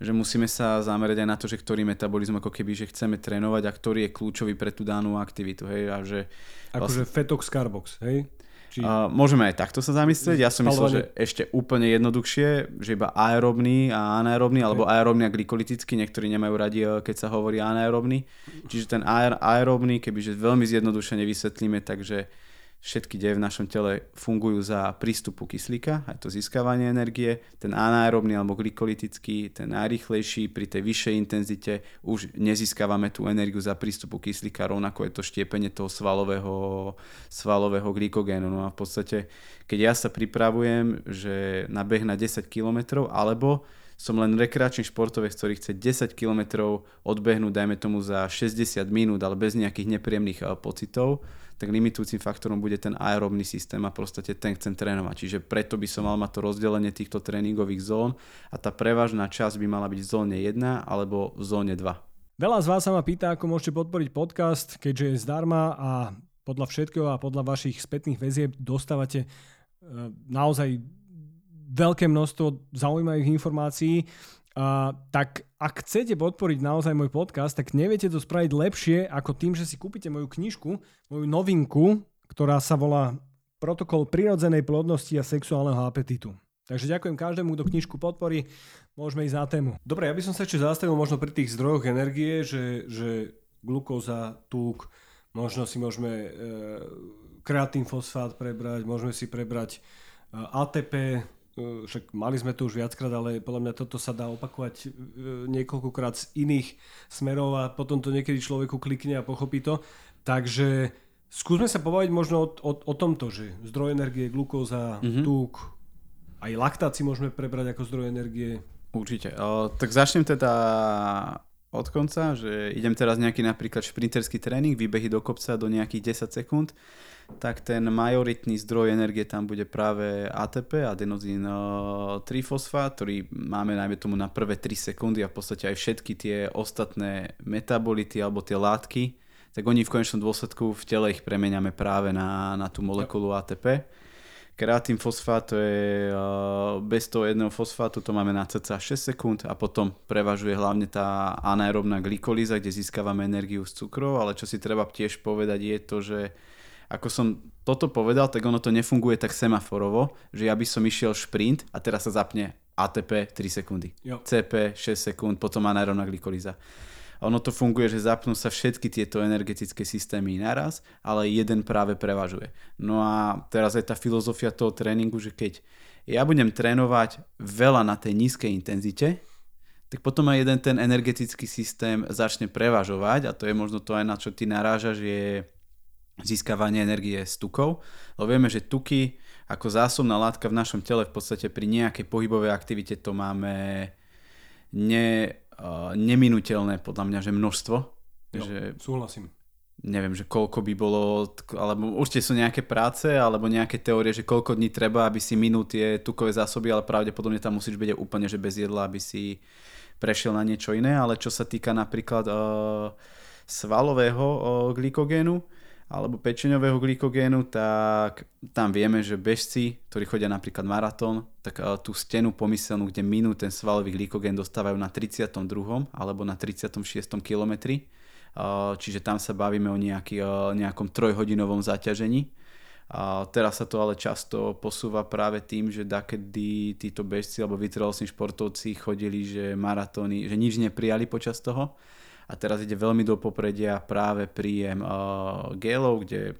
že musíme sa zamerať aj na to, že ktorý metabolizm ako keby, že chceme trénovať a ktorý je kľúčový pre tú danú aktivitu. Hej, a že akože vlastne... fetox, carbox, hej? Či... Uh, môžeme aj takto sa zamyslieť. Ja som myslel, že ešte úplne jednoduchšie, že iba aerobný a anaerobný, okay. alebo aerobný a glykolytický. Niektorí nemajú radi, eh, keď sa hovorí anaerobný. Čiže ten aer, aerobný, kebyže veľmi zjednodušene vysvetlíme, takže Všetky deje v našom tele fungujú za prístupu kyslíka, aj to získavanie energie. Ten anaerobný alebo glykolytický, ten najrychlejší pri tej vyššej intenzite už nezískavame tú energiu za prístupu kyslíka, rovnako je to štiepenie toho svalového, svalového glykogénu. No a v podstate, keď ja sa pripravujem, že na beh na 10 km alebo som len rekreačný športovec, ktorý chce 10 km odbehnúť, dajme tomu za 60 minút, ale bez nejakých nepríjemných eh, pocitov, tak limitujúcim faktorom bude ten aerobný systém a proste ten chcem trénovať. Čiže preto by som mal mať to rozdelenie týchto tréningových zón a tá prevažná časť by mala byť v zóne 1 alebo v zóne 2. Veľa z vás sa ma pýta, ako môžete podporiť podcast, keďže je zdarma a podľa všetkého a podľa vašich spätných väzieb dostávate e, naozaj veľké množstvo zaujímavých informácií Tak ak chcete podporiť naozaj môj podcast, tak neviete to spraviť lepšie ako tým, že si kúpite moju knižku, moju novinku, ktorá sa volá Protokol prirodzenej plodnosti a sexuálneho apetitu. Takže ďakujem každému, kto knižku podporí. Môžeme ísť na tému. Dobre, ja by som sa ešte zastavil možno pri tých zdrojoch energie, že, že glukóza, tuk, možno si môžeme e, kreatín fosfát prebrať, môžeme si prebrať e, ATP, však mali sme to už viackrát, ale podľa mňa toto sa dá opakovať e, niekoľkokrát z iných smerov a potom to niekedy človeku klikne a pochopí to. Takže skúsme sa pobaviť možno o, o, o tomto, že zdroj energie, glukóza, mm-hmm. tuk, aj laktáci môžeme prebrať ako zdroj energie. Určite. O, tak začnem teda od konca, že idem teraz nejaký napríklad šprinterský tréning, výbehy do kopca do nejakých 10 sekúnd tak ten majoritný zdroj energie tam bude práve ATP, adenozín trifosfát, ktorý máme najmä tomu na prvé 3 sekundy a v podstate aj všetky tie ostatné metabolity alebo tie látky, tak oni v konečnom dôsledku v tele ich premeniame práve na, na tú molekulu ATP. Kreatín fosfát to je bez toho jedného fosfátu, to máme na cca 6 sekúnd a potom prevažuje hlavne tá anaerobná glykolíza, kde získavame energiu z cukrov, ale čo si treba tiež povedať je to, že ako som toto povedal, tak ono to nefunguje tak semaforovo, že ja by som išiel šprint a teraz sa zapne ATP 3 sekundy, jo. CP 6 sekúnd, potom anaerobná glykolíza. Ono to funguje, že zapnú sa všetky tieto energetické systémy naraz, ale jeden práve prevažuje. No a teraz aj tá filozofia toho tréningu, že keď ja budem trénovať veľa na tej nízkej intenzite, tak potom aj jeden ten energetický systém začne prevažovať a to je možno to aj na čo ty narážaš, je získavanie energie z tukov. Lebo vieme, že tuky ako zásobná látka v našom tele v podstate pri nejakej pohybovej aktivite to máme ne, uh, neminuteľné podľa mňa, že množstvo. Jo, že, súhlasím neviem, že koľko by bolo, alebo určite sú nejaké práce, alebo nejaké teórie, že koľko dní treba, aby si minul tie tukové zásoby, ale pravdepodobne tam musíš byť úplne, že bez jedla, aby si prešiel na niečo iné, ale čo sa týka napríklad uh, svalového uh, glykogénu, alebo pečeňového glykogénu, tak tam vieme, že bežci, ktorí chodia napríklad maratón, tak uh, tú stenu pomyselnú, kde minú ten svalový glykogén, dostávajú na 32. alebo na 36. kilometri čiže tam sa bavíme o nejaký, nejakom trojhodinovom zaťažení. A teraz sa to ale často posúva práve tým, že dakedy títo bežci alebo vytrvalostní športovci chodili, že maratóny, že nič neprijali počas toho. A teraz ide veľmi do popredia práve príjem uh, gelov, kde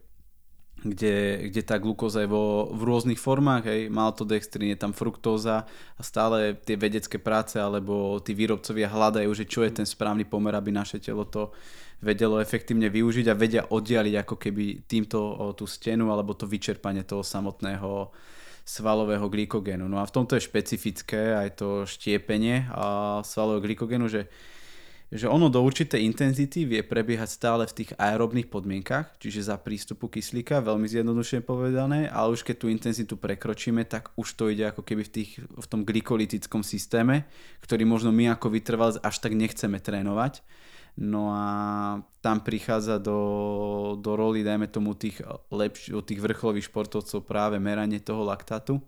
kde, kde tá glukóza je vo, v rôznych formách, hej, maltodextrín, je tam fruktóza a stále tie vedecké práce alebo tí výrobcovia hľadajú, že čo je ten správny pomer, aby naše telo to vedelo efektívne využiť a vedia oddialiť ako keby týmto o, tú stenu alebo to vyčerpanie toho samotného svalového glykogénu. No a v tomto je špecifické aj to štiepenie a svalového glykogénu, že že ono do určitej intenzity vie prebiehať stále v tých aerobných podmienkach, čiže za prístupu kyslíka, veľmi zjednodušene povedané, ale už keď tú intenzitu prekročíme, tak už to ide ako keby v, tých, v tom glykolytickom systéme, ktorý možno my ako vytrvalec až tak nechceme trénovať. No a tam prichádza do, do roli, dajme tomu, tých, lepš- tých vrcholových športovcov práve meranie toho laktátu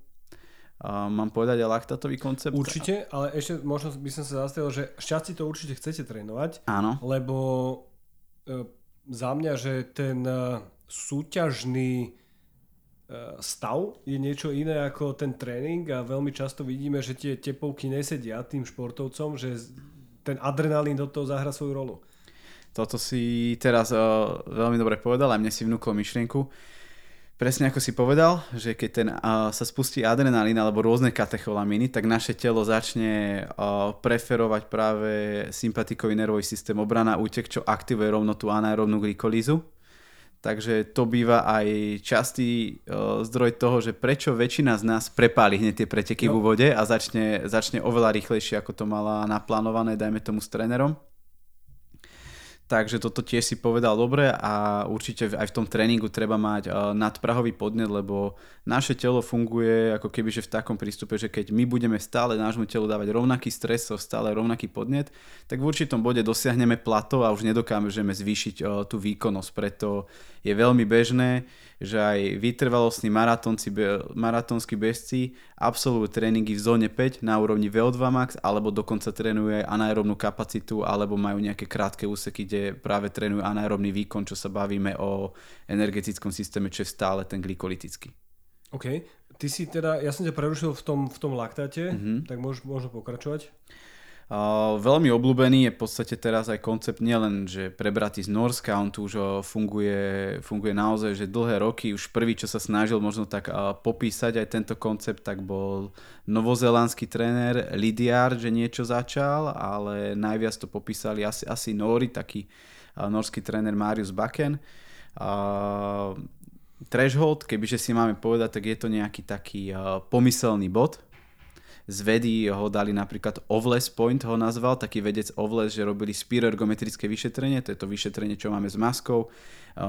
mám povedať aj laktátový koncept? Určite, ale ešte možno by som sa zastavil, že šťastie to určite chcete trénovať. Áno. Lebo e, za mňa, že ten e, súťažný e, stav je niečo iné ako ten tréning a veľmi často vidíme, že tie tepovky nesedia tým športovcom, že ten adrenalín do toho zahra svoju rolu. Toto si teraz uh, veľmi dobre povedal a mne si vnúkol myšlienku presne ako si povedal, že keď ten, uh, sa spustí adrenalín alebo rôzne katecholamíny, tak naše telo začne uh, preferovať práve sympatikový nervový systém obrana útek, čo aktivuje rovno tú anaerobnú glykolízu. Takže to býva aj častý uh, zdroj toho, že prečo väčšina z nás prepáli hneď tie preteky no. v úvode a začne, začne oveľa rýchlejšie, ako to mala naplánované, dajme tomu s trénerom. Takže toto tiež si povedal dobre a určite aj v tom tréningu treba mať nadprahový podnet, lebo naše telo funguje ako keby že v takom prístupe, že keď my budeme stále nášmu telu dávať rovnaký stresor, stále rovnaký podnet, tak v určitom bode dosiahneme plato a už nedokážeme zvýšiť tú výkonnosť. Preto je veľmi bežné, že aj vytrvalostní maratónsky bežci absolvujú tréningy v zóne 5 na úrovni VO2 max, alebo dokonca trénujú aj anaerobnú kapacitu, alebo majú nejaké krátke úseky, kde práve trénujú anaerobný výkon, čo sa bavíme o energetickom systéme, čo je stále ten glykolytický. OK. Ty si teda, ja som ťa prerušil v tom, v tom laktáte, mm-hmm. tak môž, možno pokračovať. Uh, veľmi obľúbený je v podstate teraz aj koncept nielen, že prebratý z Norska, on tu už funguje, funguje naozaj, že dlhé roky, už prvý, čo sa snažil možno tak uh, popísať aj tento koncept, tak bol novozelandský tréner Lidiar, že niečo začal, ale najviac to popísali asi, asi Nóri, taký uh, norský tréner Marius Baken. Threshold, kebyže si máme povedať, tak je to nejaký taký pomyselný bod, z vedy ho dali napríklad Ovles Point ho nazval, taký vedec Ovles, že robili spiroergometrické vyšetrenie, to je to vyšetrenie, čo máme s maskou,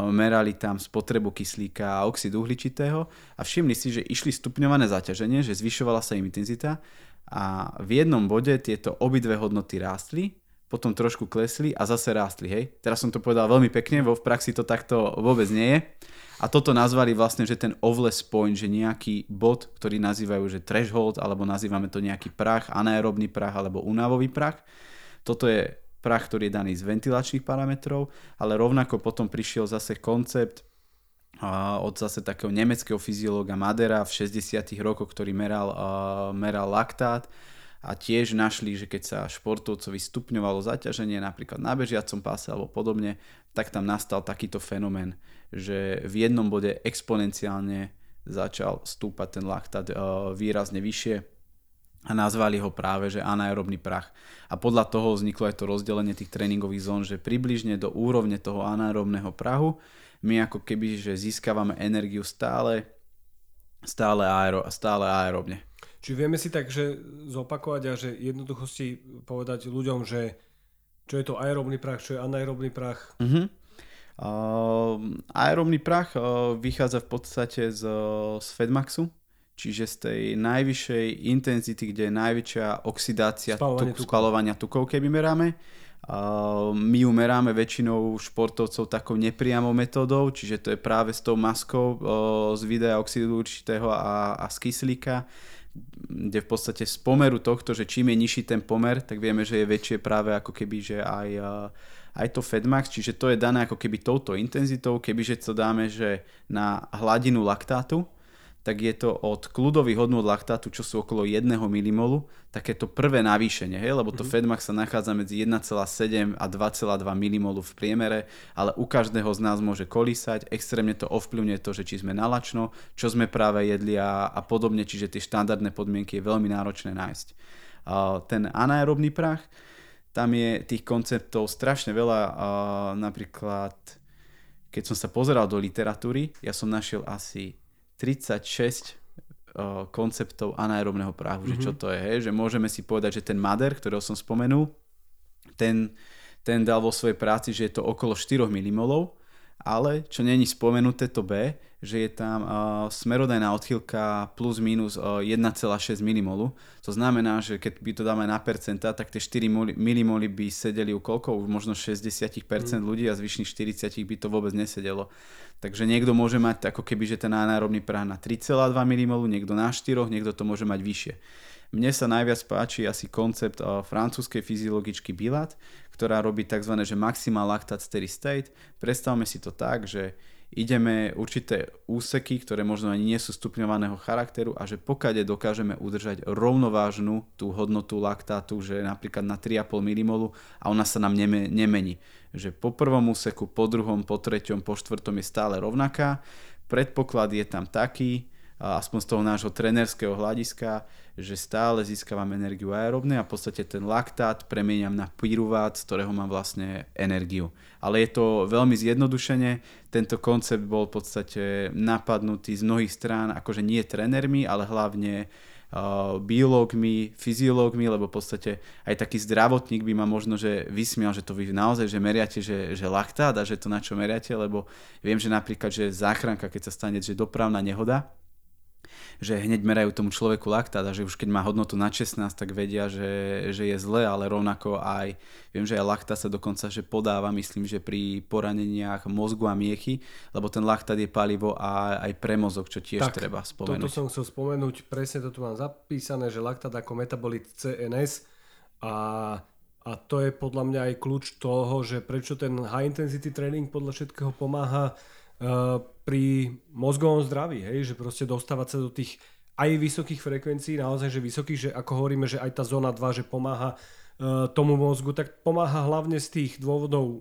merali tam spotrebu kyslíka a oxid uhličitého a všimli si, že išli stupňované zaťaženie, že zvyšovala sa im intenzita a v jednom bode tieto obidve hodnoty rástli, potom trošku klesli a zase rástli, hej. Teraz som to povedal veľmi pekne, vo v praxi to takto vôbec nie je. A toto nazvali vlastne, že ten ovles point, že nejaký bod, ktorý nazývajú, že threshold, alebo nazývame to nejaký prach, anaerobný prach alebo unavový prach. Toto je prach, ktorý je daný z ventilačných parametrov, ale rovnako potom prišiel zase koncept od zase takého nemeckého fyziológa Madera v 60 rokoch, ktorý meral, meral laktát a tiež našli, že keď sa športovcovi stupňovalo zaťaženie napríklad na bežiacom páse alebo podobne, tak tam nastal takýto fenomén že v jednom bode exponenciálne začal stúpať ten laktát výrazne vyššie a nazvali ho práve, že anaerobný prach. A podľa toho vzniklo aj to rozdelenie tých tréningových zón, že približne do úrovne toho anaerobného prahu my ako keby, že získavame energiu stále, stále, aero, stále aerobne. Čiže vieme si tak, že zopakovať a že jednoducho si povedať ľuďom, že čo je to aerobný prach, čo je anaerobný prach? Uh-huh. Uh, aerobný prach uh, vychádza v podstate z, z Fedmaxu, čiže z tej najvyššej intenzity, kde je najväčšia oxidácia Spalovanie tuk, spalovania tukov, keby meráme. My ju meráme väčšinou športovcov takou nepriamou metódou, čiže to je práve s tou maskou z videa oxidu určitého a, a z kyslíka, kde v podstate z pomeru tohto, že čím je nižší ten pomer, tak vieme, že je väčšie práve ako keby, že aj, aj to Fedmax, čiže to je dané ako keby touto intenzitou, kebyže to dáme, že na hladinu laktátu, tak je to od kľudových hodnôt laktátu, čo sú okolo 1 mmol, takéto prvé navýšenie, hej? lebo to mm-hmm. Fedmax sa nachádza medzi 1,7 a 2,2 mmol v priemere, ale u každého z nás môže kolísať, extrémne to ovplyvňuje to, že či sme nalačno, čo sme práve jedli a, a podobne, čiže tie štandardné podmienky je veľmi náročné nájsť. Uh, ten anaerobný prach, tam je tých konceptov strašne veľa, napríklad keď som sa pozeral do literatúry, ja som našiel asi 36 uh, konceptov anaerobného prahu, mm-hmm. že čo mhm. to je, hej? že môžeme si povedať, že ten Mader, ktorého som spomenul, ten, ten dal vo svojej práci, že je to okolo 4 mmol, ale čo není spomenuté to B, že je tam uh, smerodajná odchýlka plus minus uh, 1,6 mmol. To znamená, že keď by to dáme na percenta, tak tie 4 mmol by sedeli u koľko? Už možno 60% mm. ľudí a zvyšných 40 by to vôbec nesedelo. Takže niekto môže mať ako keby, že ten anaerobný prah na 3,2 mmol, niekto na 4, niekto to môže mať vyššie. Mne sa najviac páči asi koncept uh, francúzskej fyziologičky Bilat, ktorá robí tzv. že maximal lactate steady state. Predstavme si to tak, že ideme určité úseky, ktoré možno ani nie sú stupňovaného charakteru a že pokade dokážeme udržať rovnovážnu tú hodnotu laktátu, že napríklad na 3,5 mmol a ona sa nám nemení. Že po prvom úseku, po druhom, po treťom, po štvrtom je stále rovnaká. Predpoklad je tam taký, aspoň z toho nášho trenerského hľadiska, že stále získavam energiu aerobne a v podstate ten laktát premieniam na pyruvát, z ktorého mám vlastne energiu. Ale je to veľmi zjednodušene, tento koncept bol v podstate napadnutý z mnohých strán, akože nie trénermi, ale hlavne uh, biológmi, fyziológmi, lebo v podstate aj taký zdravotník by ma možno že vysmial, že to vy naozaj, že meriate, že, že laktát a že to na čo meriate, lebo viem, že napríklad, že záchranka, keď sa stane, že dopravná nehoda, že hneď merajú tomu človeku laktát a že už keď má hodnotu na 16, tak vedia, že, že je zle, ale rovnako aj, viem, že aj laktát sa dokonca že podáva, myslím, že pri poraneniach mozgu a miechy, lebo ten laktát je palivo a aj pre mozog, čo tiež tak, treba spomenúť. Toto som chcel spomenúť, presne to tu mám zapísané, že laktát ako metabolit CNS a a to je podľa mňa aj kľúč toho, že prečo ten high intensity training podľa všetkého pomáha pri mozgovom zdraví, hej, že proste dostávať sa do tých aj vysokých frekvencií, naozaj, že vysokých, že ako hovoríme, že aj tá zóna 2, že pomáha uh, tomu mozgu, tak pomáha hlavne z tých dôvodov eh,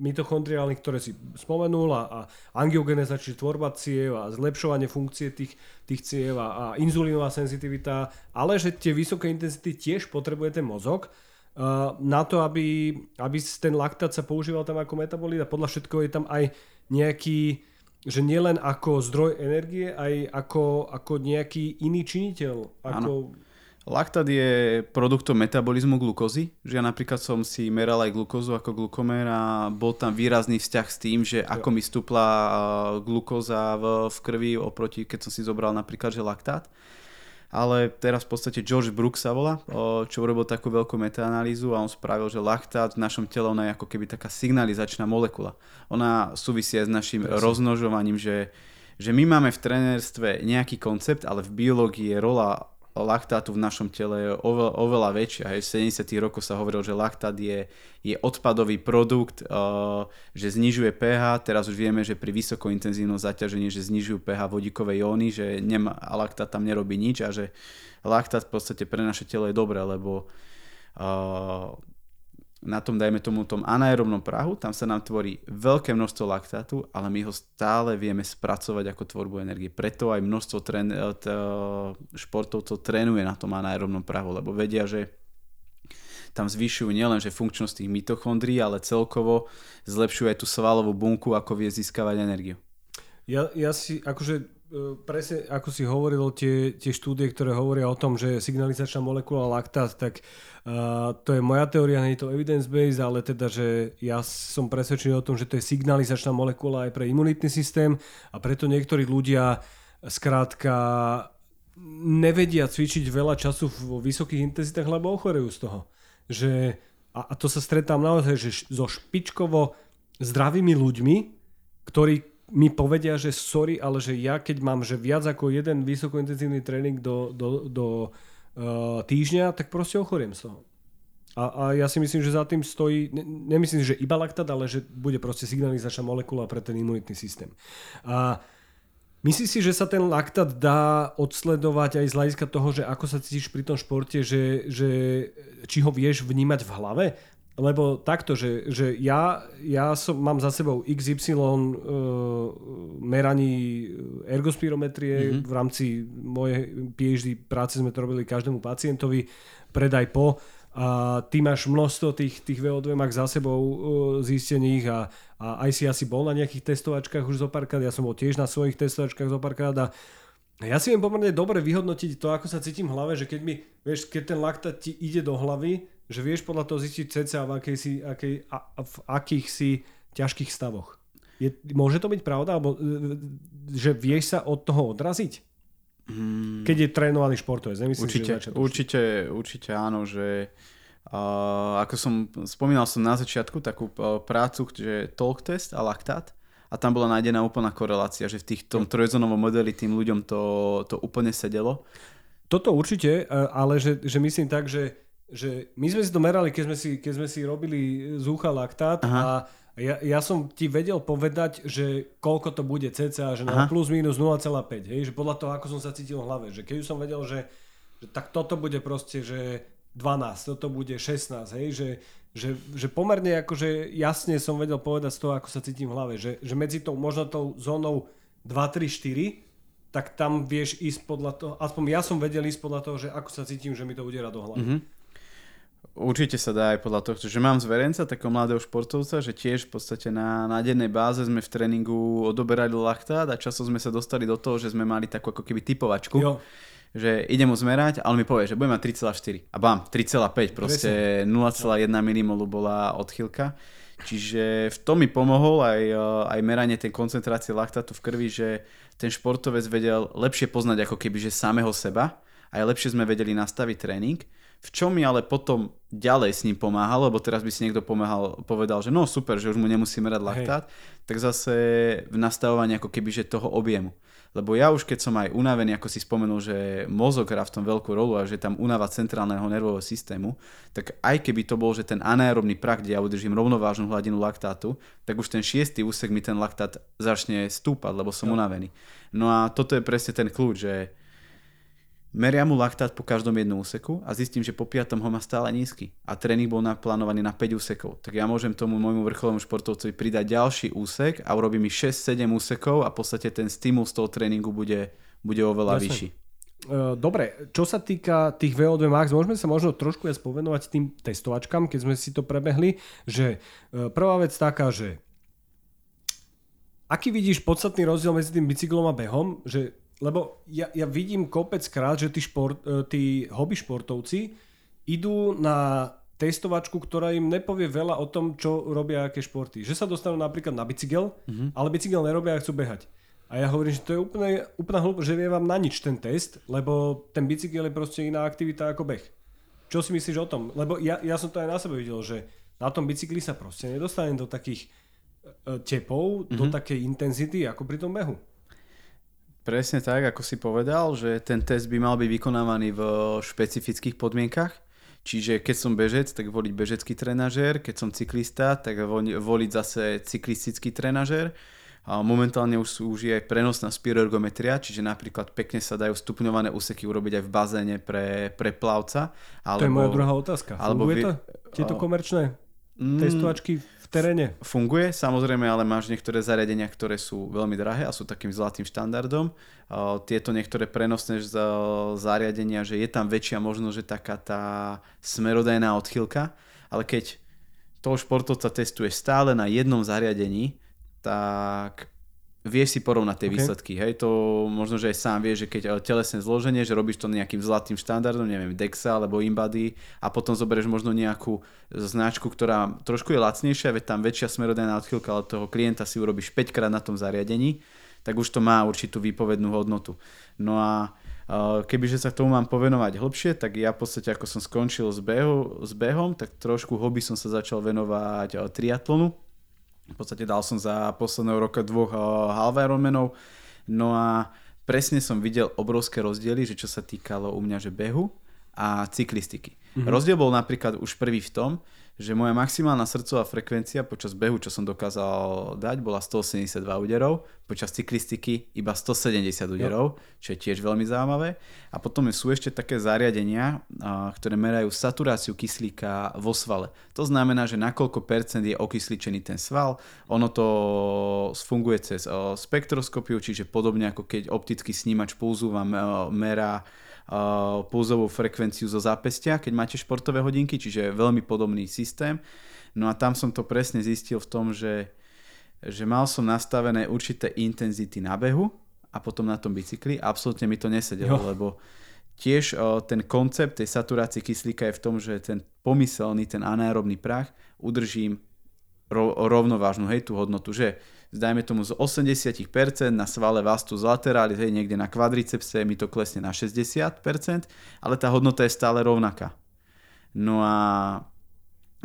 mitochondriálnych, ktoré si spomenul a, angiogeneza, čiže tvorba ciev a zlepšovanie funkcie tých, tých ciev a, inzulínová senzitivita, ale že tie vysoké intenzity tiež potrebuje ten mozog, na to, aby, aby ten laktát sa používal tam ako metabolít a podľa všetkého je tam aj nejaký, že nielen ako zdroj energie, aj ako, ako nejaký iný činiteľ. Ako... Laktát je produktom metabolizmu glukózy, že ja napríklad som si meral aj glukózu ako glukomer a bol tam výrazný vzťah s tým, že ako mi stúpla glukóza v, v krvi oproti, keď som si zobral napríklad že laktát ale teraz v podstate George Brooks sa volá, čo urobil takú veľkú metaanalýzu a on spravil, že laktát v našom tele ona je ako keby taká signalizačná molekula. Ona súvisí aj s našim Presne. rozmnožovaním, že, že my máme v trenérstve nejaký koncept, ale v biológii je rola laktátu v našom tele je oveľa, oveľa väčšia. Hej. V 70. rokoch sa hovorilo, že laktát je, je odpadový produkt, uh, že znižuje pH. Teraz už vieme, že pri vysokointenzívnom zaťažení, že znižujú pH vodíkové jóny, že nemá, laktát tam nerobí nič a že laktát v podstate pre naše telo je dobré, lebo uh, na tom, dajme tomu, tom anaerobnom prahu, tam sa nám tvorí veľké množstvo laktátu, ale my ho stále vieme spracovať ako tvorbu energie. Preto aj množstvo tren, eh, t, športovcov trénuje na tom anaerobnom prahu, lebo vedia, že tam zvyšujú nielen že funkčnosť tých mitochondrií, ale celkovo zlepšujú aj tú svalovú bunku, ako vie získavať energiu. Ja, ja si akože E, presne ako si hovoril, tie, tie štúdie, ktoré hovoria o tom, že signalizačná molekula laktát, tak uh, to je moja teória, nie je to evidence-based, ale teda, že ja som presvedčený o tom, že to je signalizačná molekula aj pre imunitný systém a preto niektorí ľudia skrátka nevedia cvičiť veľa času vo vysokých intenzitách, lebo ochorejú z toho. Že, a, a to sa stretám naozaj, že so špičkovo zdravými ľuďmi, ktorí mi povedia, že sorry, ale že ja keď mám že viac ako jeden vysokointenzívny tréning do, do, do uh, týždňa, tak proste ochoriem z toho. A, a ja si myslím, že za tým stojí, ne, nemyslím, že iba laktát, ale že bude proste signalizačná molekula pre ten imunitný systém. A myslíš si, že sa ten laktát dá odsledovať aj z hľadiska toho, že ako sa cítiš pri tom športe, že, že či ho vieš vnímať v hlave? Lebo takto, že, že ja, ja som, mám za sebou XY uh, meraní ergospirometrie mm-hmm. v rámci mojej PhD práce sme to robili každému pacientovi, predaj po a ty máš množstvo tých, tých VO2 max za sebou uh, zistených a, a aj si asi bol na nejakých testovačkách už zo párkrát, ja som bol tiež na svojich testovačkách zo párkrát a ja si viem pomerne dobre vyhodnotiť to, ako sa cítim v hlave, že keď mi, vieš, keď ten laktát ti ide do hlavy, že vieš podľa toho zistiť cca v, akej si, akej, a, v akých si ťažkých stavoch. Je, môže to byť pravda? Alebo, e, že vieš sa od toho odraziť? Hmm. Keď je trénovaný športovec, nemyslím, určite, že určite, určite áno, že uh, ako som spomínal som na začiatku takú uh, prácu, že talk test a laktát a tam bola nájdená úplná korelácia, že v tých tom trojzonovom modeli tým ľuďom to, to úplne sedelo. Toto určite, e, ale že, že myslím tak, že že my sme si to merali, keď sme si, keď sme si robili zúcha laktát Aha. a ja, ja som ti vedel povedať, že koľko to bude cca, že na plus minus 0,5, hej, že podľa toho, ako som sa cítil v hlave, že keď som vedel, že, že tak toto bude proste, že 12, toto bude 16, hej, že, že, že pomerne akože jasne som vedel povedať z toho, ako sa cítim v hlave, že, že medzi tou možno tou zónou 2, 3, 4, tak tam vieš ísť podľa toho, aspoň ja som vedel ísť podľa toho, že ako sa cítim, že mi to udiera do hlavy. Mm-hmm. Určite sa dá aj podľa toho, že mám zverenca, takého mladého športovca, že tiež v podstate na, na dennej báze sme v tréningu odoberali laktát a časom sme sa dostali do toho, že sme mali takú ako keby typovačku. Jo. Že idem mu zmerať, ale mi povie, že budem mať 3,4 a bám, 3,5, proste 0,1 minimolu bola odchylka. Čiže v tom mi pomohol aj, aj meranie tej koncentrácie laktátu v krvi, že ten športovec vedel lepšie poznať ako keby že samého seba aj lepšie sme vedeli nastaviť tréning v čom mi ale potom ďalej s ním pomáhalo, lebo teraz by si niekto pomáhal, povedal, že no super, že už mu nemusí merať laktát, Hej. tak zase v nastavovaní ako keby že toho objemu. Lebo ja už keď som aj unavený, ako si spomenul, že mozog hrá v tom veľkú rolu a že tam unava centrálneho nervového systému, tak aj keby to bol, že ten anaerobný prach, kde ja udržím rovnovážnu hladinu laktátu, tak už ten šiestý úsek mi ten laktát začne stúpať, lebo som no. unavený. No a toto je presne ten kľúč, že Meria mu laktát po každom jednom úseku a zistím, že po piatom ho má stále nízky a tréning bol naplánovaný na 5 úsekov. Tak ja môžem tomu môjmu vrcholovému športovcovi pridať ďalší úsek a urobí mi 6-7 úsekov a v podstate ten stimul z toho tréningu bude, bude oveľa Jasne. vyšší. E, dobre, čo sa týka tých VO2 max, môžeme sa možno trošku viac povenovať tým testovačkám, keď sme si to prebehli, že e, prvá vec taká, že aký vidíš podstatný rozdiel medzi tým bicyklom a behom, že lebo ja, ja vidím kopec krát, že tí, šport, e, tí hobby športovci idú na testovačku, ktorá im nepovie veľa o tom, čo robia aké športy. Že sa dostanú napríklad na bicykel, mm-hmm. ale bicykel nerobia a chcú behať. A ja hovorím, že to je úplne, úplne hlúpo, že vie vám na nič ten test, lebo ten bicykel je proste iná aktivita ako beh. Čo si myslíš o tom? Lebo ja, ja som to aj na sebe videl, že na tom bicykli sa proste nedostanem do takých e, tepov, mm-hmm. do mhm. takej intenzity ako pri tom behu. Presne tak, ako si povedal, že ten test by mal byť vykonávaný v špecifických podmienkach. Čiže keď som bežec, tak voliť bežecký trenažér, keď som cyklista, tak voliť zase cyklistický trenažér. A momentálne už, už je prenosná spiroergometria, čiže napríklad pekne sa dajú stupňované úseky urobiť aj v bazéne pre, pre plavca. Alebo, to je moja druhá otázka. Alebo Funguje to? Tieto komerčné? testovačky v teréne? Funguje, samozrejme, ale máš niektoré zariadenia, ktoré sú veľmi drahé a sú takým zlatým štandardom. Tieto niektoré prenosné zariadenia, že je tam väčšia možnosť, že taká tá smerodajná odchylka, ale keď toho športovca testuje stále na jednom zariadení, tak vieš si porovnať tie okay. výsledky. Hej, to možno, že aj sám vieš, že keď telesné zloženie, že robíš to nejakým zlatým štandardom, neviem, DEXA alebo Inbody a potom zoberieš možno nejakú značku, ktorá trošku je lacnejšia, veď tam väčšia smerodajná odchýlka, ale toho klienta si urobíš 5 krát na tom zariadení, tak už to má určitú výpovednú hodnotu. No a eh, kebyže sa tomu mám povenovať hlbšie, tak ja v podstate ako som skončil s, behu, s behom, tak trošku hobby som sa začal venovať eh, triatlonu, v podstate dal som za posledného roka dvoch uh, half Ironmanov. No a presne som videl obrovské rozdiely, že čo sa týkalo u mňa, že behu a cyklistiky. Mm-hmm. Rozdiel bol napríklad už prvý v tom, že moja maximálna srdcová frekvencia počas behu, čo som dokázal dať, bola 182 úderov, počas cyklistiky iba 170 úderov, čo je tiež veľmi zaujímavé. A potom sú ešte také zariadenia, ktoré merajú saturáciu kyslíka vo svale. To znamená, že na koľko percent je okysličený ten sval. Ono to funguje cez spektroskopiu, čiže podobne ako keď optický snímač pulzu merá pulzovú frekvenciu zo zápestia, keď máte športové hodinky, čiže veľmi podobný systém. No a tam som to presne zistil v tom, že, že mal som nastavené určité intenzity na behu a potom na tom bicykli. Absolútne mi to nesedelo, jo. lebo tiež ten koncept tej saturácie kyslíka je v tom, že ten pomyselný, ten anaerobný prach udržím rovnovážnu, hej, tú hodnotu, že dajme tomu z 80% na svale vastu z lateralis, hej, niekde na kvadricepse mi to klesne na 60%, ale tá hodnota je stále rovnaká. No a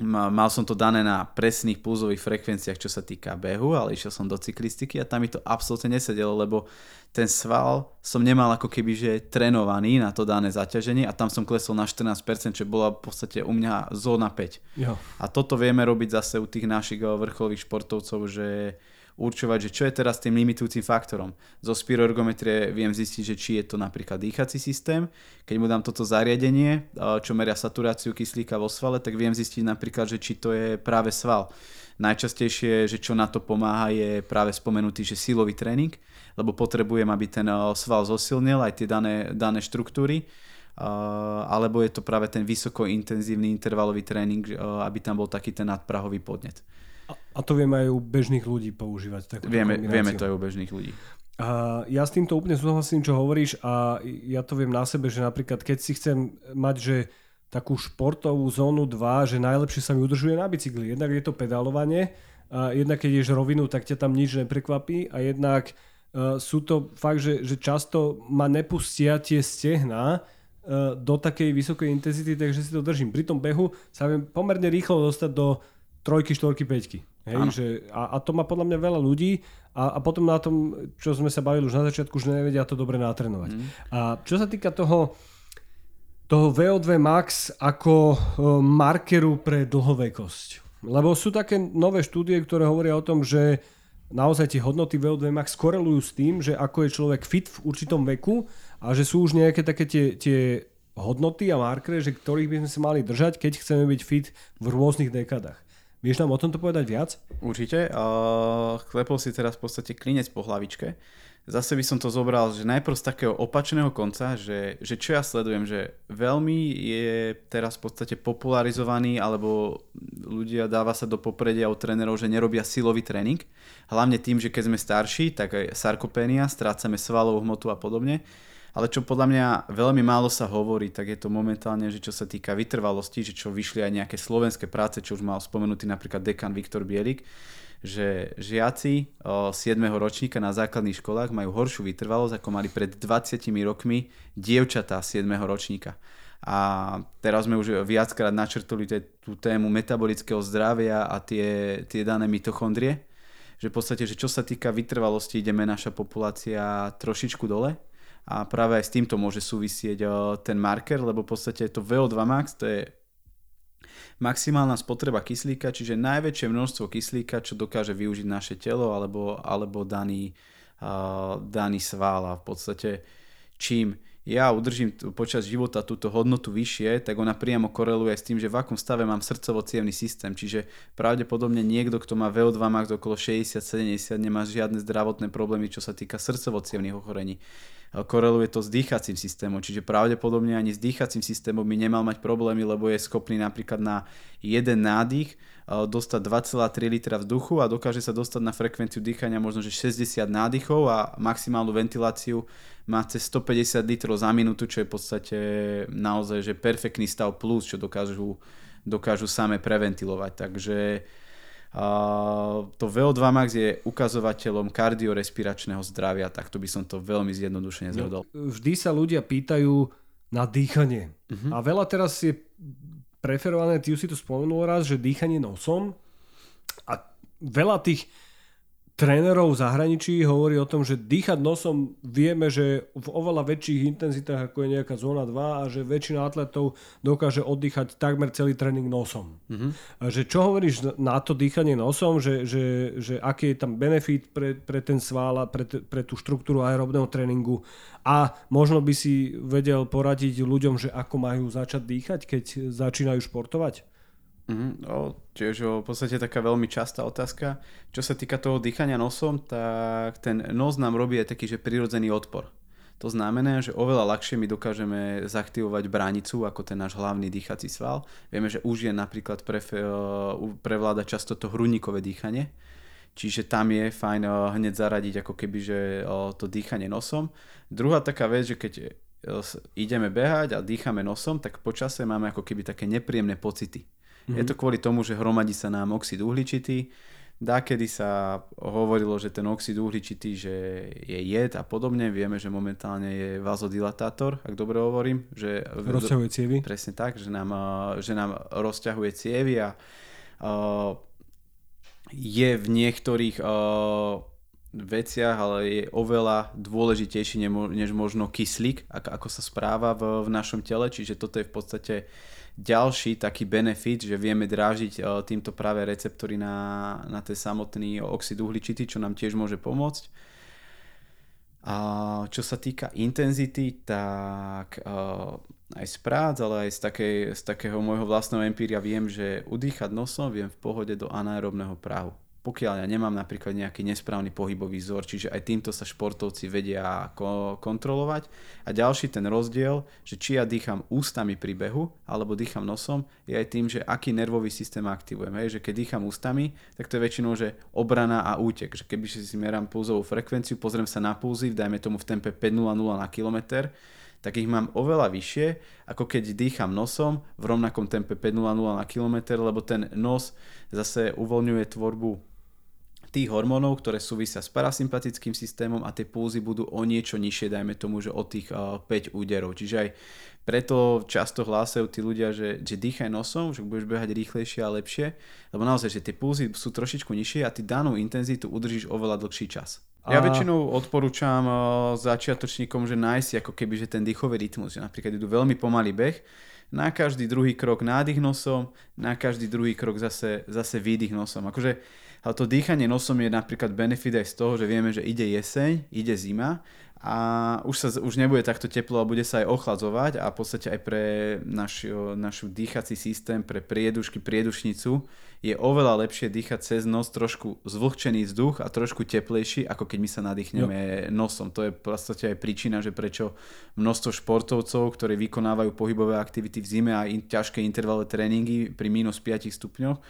mal som to dané na presných pulzových frekvenciách, čo sa týka behu, ale išiel som do cyklistiky a tam mi to absolútne nesedelo, lebo ten sval som nemal ako keby že trénovaný na to dané zaťaženie a tam som klesol na 14%, čo bola v podstate u mňa zóna 5. Jo. A toto vieme robiť zase u tých našich vrcholových športovcov, že určovať, že čo je teraz tým limitujúcim faktorom. Zo spiroergometrie viem zistiť, že či je to napríklad dýchací systém. Keď mu dám toto zariadenie, čo meria saturáciu kyslíka vo svale, tak viem zistiť napríklad, že či to je práve sval. Najčastejšie, že čo na to pomáha, je práve spomenutý, že silový tréning, lebo potrebujem, aby ten sval zosilnil aj tie dané, dané štruktúry. Uh, alebo je to práve ten vysoko intenzívny intervalový tréning, aby tam bol taký ten nadprahový podnet. A to vieme aj u bežných ľudí používať. Vieme, vieme to aj u bežných ľudí. A ja s týmto úplne súhlasím, čo hovoríš a ja to viem na sebe, že napríklad keď si chcem mať, že takú športovú zónu 2, že najlepšie sa mi udržuje na bicykli. Jednak je to pedalovanie, a jednak keď ješ rovinu, tak ťa tam nič neprekvapí a jednak uh, sú to fakt, že, že často ma nepustia tie stehna uh, do takej vysokej intenzity, takže si to držím. Pri tom behu sa viem pomerne rýchlo dostať do trojky, štvorky, peťky. Hej, že, a, a to má podľa mňa veľa ľudí a, a potom na tom, čo sme sa bavili už na začiatku, že nevedia to dobre natrenovať. Mm. A čo sa týka toho, toho VO2 max ako markeru pre dlhovekosť. Lebo sú také nové štúdie, ktoré hovoria o tom, že naozaj tie hodnoty VO2 max korelujú s tým, že ako je človek fit v určitom veku a že sú už nejaké také tie, tie hodnoty a markery, že ktorých by sme sa mali držať, keď chceme byť fit v rôznych dekadách. Vieš nám o tomto povedať viac? Určite. Uh, klepol si teraz v podstate klinec po hlavičke. Zase by som to zobral, že najprv z takého opačného konca, že, že čo ja sledujem, že veľmi je teraz v podstate popularizovaný, alebo ľudia dáva sa do popredia od trénerov, že nerobia silový tréning. Hlavne tým, že keď sme starší, tak aj sarkopénia, strácame svalovú hmotu a podobne ale čo podľa mňa veľmi málo sa hovorí, tak je to momentálne, že čo sa týka vytrvalosti, že čo vyšli aj nejaké slovenské práce, čo už mal spomenutý napríklad dekan Viktor Bielik, že žiaci 7. ročníka na základných školách majú horšiu vytrvalosť, ako mali pred 20 rokmi dievčatá 7. ročníka. A teraz sme už viackrát načrtuli tú tému metabolického zdravia a tie, tie dané mitochondrie, že v podstate, že čo sa týka vytrvalosti, ideme naša populácia trošičku dole a práve aj s týmto môže súvisieť ten marker, lebo v podstate to VO2 max, to je maximálna spotreba kyslíka, čiže najväčšie množstvo kyslíka, čo dokáže využiť naše telo alebo, alebo daný, uh, daný sval a v podstate čím ja udržím t- počas života túto hodnotu vyššie, tak ona priamo koreluje s tým, že v akom stave mám srdcovo systém. Čiže pravdepodobne niekto, kto má VO2 max okolo 60-70, nemá žiadne zdravotné problémy, čo sa týka srdcovo ochorení koreluje to s dýchacím systémom, čiže pravdepodobne ani s dýchacím systémom by nemal mať problémy, lebo je schopný napríklad na jeden nádych dostať 2,3 litra vzduchu a dokáže sa dostať na frekvenciu dýchania možno že 60 nádychov a maximálnu ventiláciu má cez 150 litrov za minútu, čo je v podstate naozaj že perfektný stav plus, čo dokážu, dokážu same preventilovať. Takže Uh, to VO2 max je ukazovateľom kardiorespiračného zdravia, takto by som to veľmi zjednodušene no, zhodol. No, vždy sa ľudia pýtajú na dýchanie. Uh-huh. A veľa teraz je preferované, ty už si to spomenul raz, že dýchanie nosom a veľa tých trénerov v zahraničí hovorí o tom, že dýchať nosom vieme, že v oveľa väčších intenzitách ako je nejaká zóna 2 a že väčšina atletov dokáže oddychať takmer celý tréning nosom. Mm-hmm. A že čo hovoríš na to dýchanie nosom, že, že, že aký je tam benefit pre, pre ten sval a pre, pre tú štruktúru aerobného tréningu a možno by si vedel poradiť ľuďom, že ako majú začať dýchať, keď začínajú športovať? Mm, no, tiež v podstate taká veľmi častá otázka. Čo sa týka toho dýchania nosom, tak ten nos nám robí aj taký, že prirodzený odpor. To znamená, že oveľa ľahšie my dokážeme zaktivovať bránicu ako ten náš hlavný dýchací sval. Vieme, že už je napríklad pre, prevláda často to hrudníkové dýchanie, čiže tam je fajn hneď zaradiť ako keby, že to dýchanie nosom. Druhá taká vec, že keď ideme behať a dýchame nosom, tak počase máme ako keby také nepríjemné pocity Mm-hmm. Je to kvôli tomu, že hromadí sa nám oxid uhličitý. Dákedy sa hovorilo, že ten oxid uhličitý že je jed a podobne. Vieme, že momentálne je vazodilatátor, ak dobre hovorím. Že rozťahuje cievy. Presne tak, že nám, že nám rozťahuje cievy a uh, je v niektorých uh, veciach, ale je oveľa dôležitejší než možno kyslík, ako sa správa v, v našom tele, čiže toto je v podstate ďalší taký benefit, že vieme drážiť e, týmto práve receptory na, na ten samotný oxid uhličitý, čo nám tiež môže pomôcť. A čo sa týka intenzity, tak uh, aj z prác, ale aj z, takej, z takého môjho vlastného empíria viem, že udýchať nosom viem v pohode do anaerobného prahu pokiaľ ja nemám napríklad nejaký nesprávny pohybový vzor, čiže aj týmto sa športovci vedia ko- kontrolovať. A ďalší ten rozdiel, že či ja dýcham ústami pri behu, alebo dýcham nosom, je aj tým, že aký nervový systém aktivujem. Hej? Že keď dýcham ústami, tak to je väčšinou, že obrana a útek. Že keby si merám pulzovú frekvenciu, pozriem sa na pulzy, dajme tomu v tempe 5.00 na kilometr, tak ich mám oveľa vyššie, ako keď dýcham nosom v rovnakom tempe 5.00 na kilometr, lebo ten nos zase uvoľňuje tvorbu tých hormónov, ktoré súvisia s parasympatickým systémom a tie pulzy budú o niečo nižšie, dajme tomu, že od tých 5 úderov. Čiže aj preto často hlásajú tí ľudia, že, že dýchaj nosom, že budeš behať rýchlejšie a lepšie, lebo naozaj, že tie pulzy sú trošičku nižšie a ty danú intenzitu udržíš oveľa dlhší čas. Ja väčšinou odporúčam začiatočníkom, že nájsť ako keby že ten dýchový rytmus, že napríklad idú veľmi pomalý beh, na každý druhý krok nádych nosom, na každý druhý krok zase, zase výdych nosom. Akože ale to dýchanie nosom je napríklad benefit aj z toho, že vieme, že ide jeseň, ide zima a už, sa, už nebude takto teplo a bude sa aj ochladzovať a v podstate aj pre naš, našu dýchací systém, pre priedušky, priedušnicu je oveľa lepšie dýchať cez nos trošku zvlhčený vzduch a trošku teplejší, ako keď my sa nadýchneme jo. nosom. To je v podstate aj príčina, že prečo množstvo športovcov, ktorí vykonávajú pohybové aktivity v zime a in, ťažké intervalové tréningy pri minus 5 stupňoch,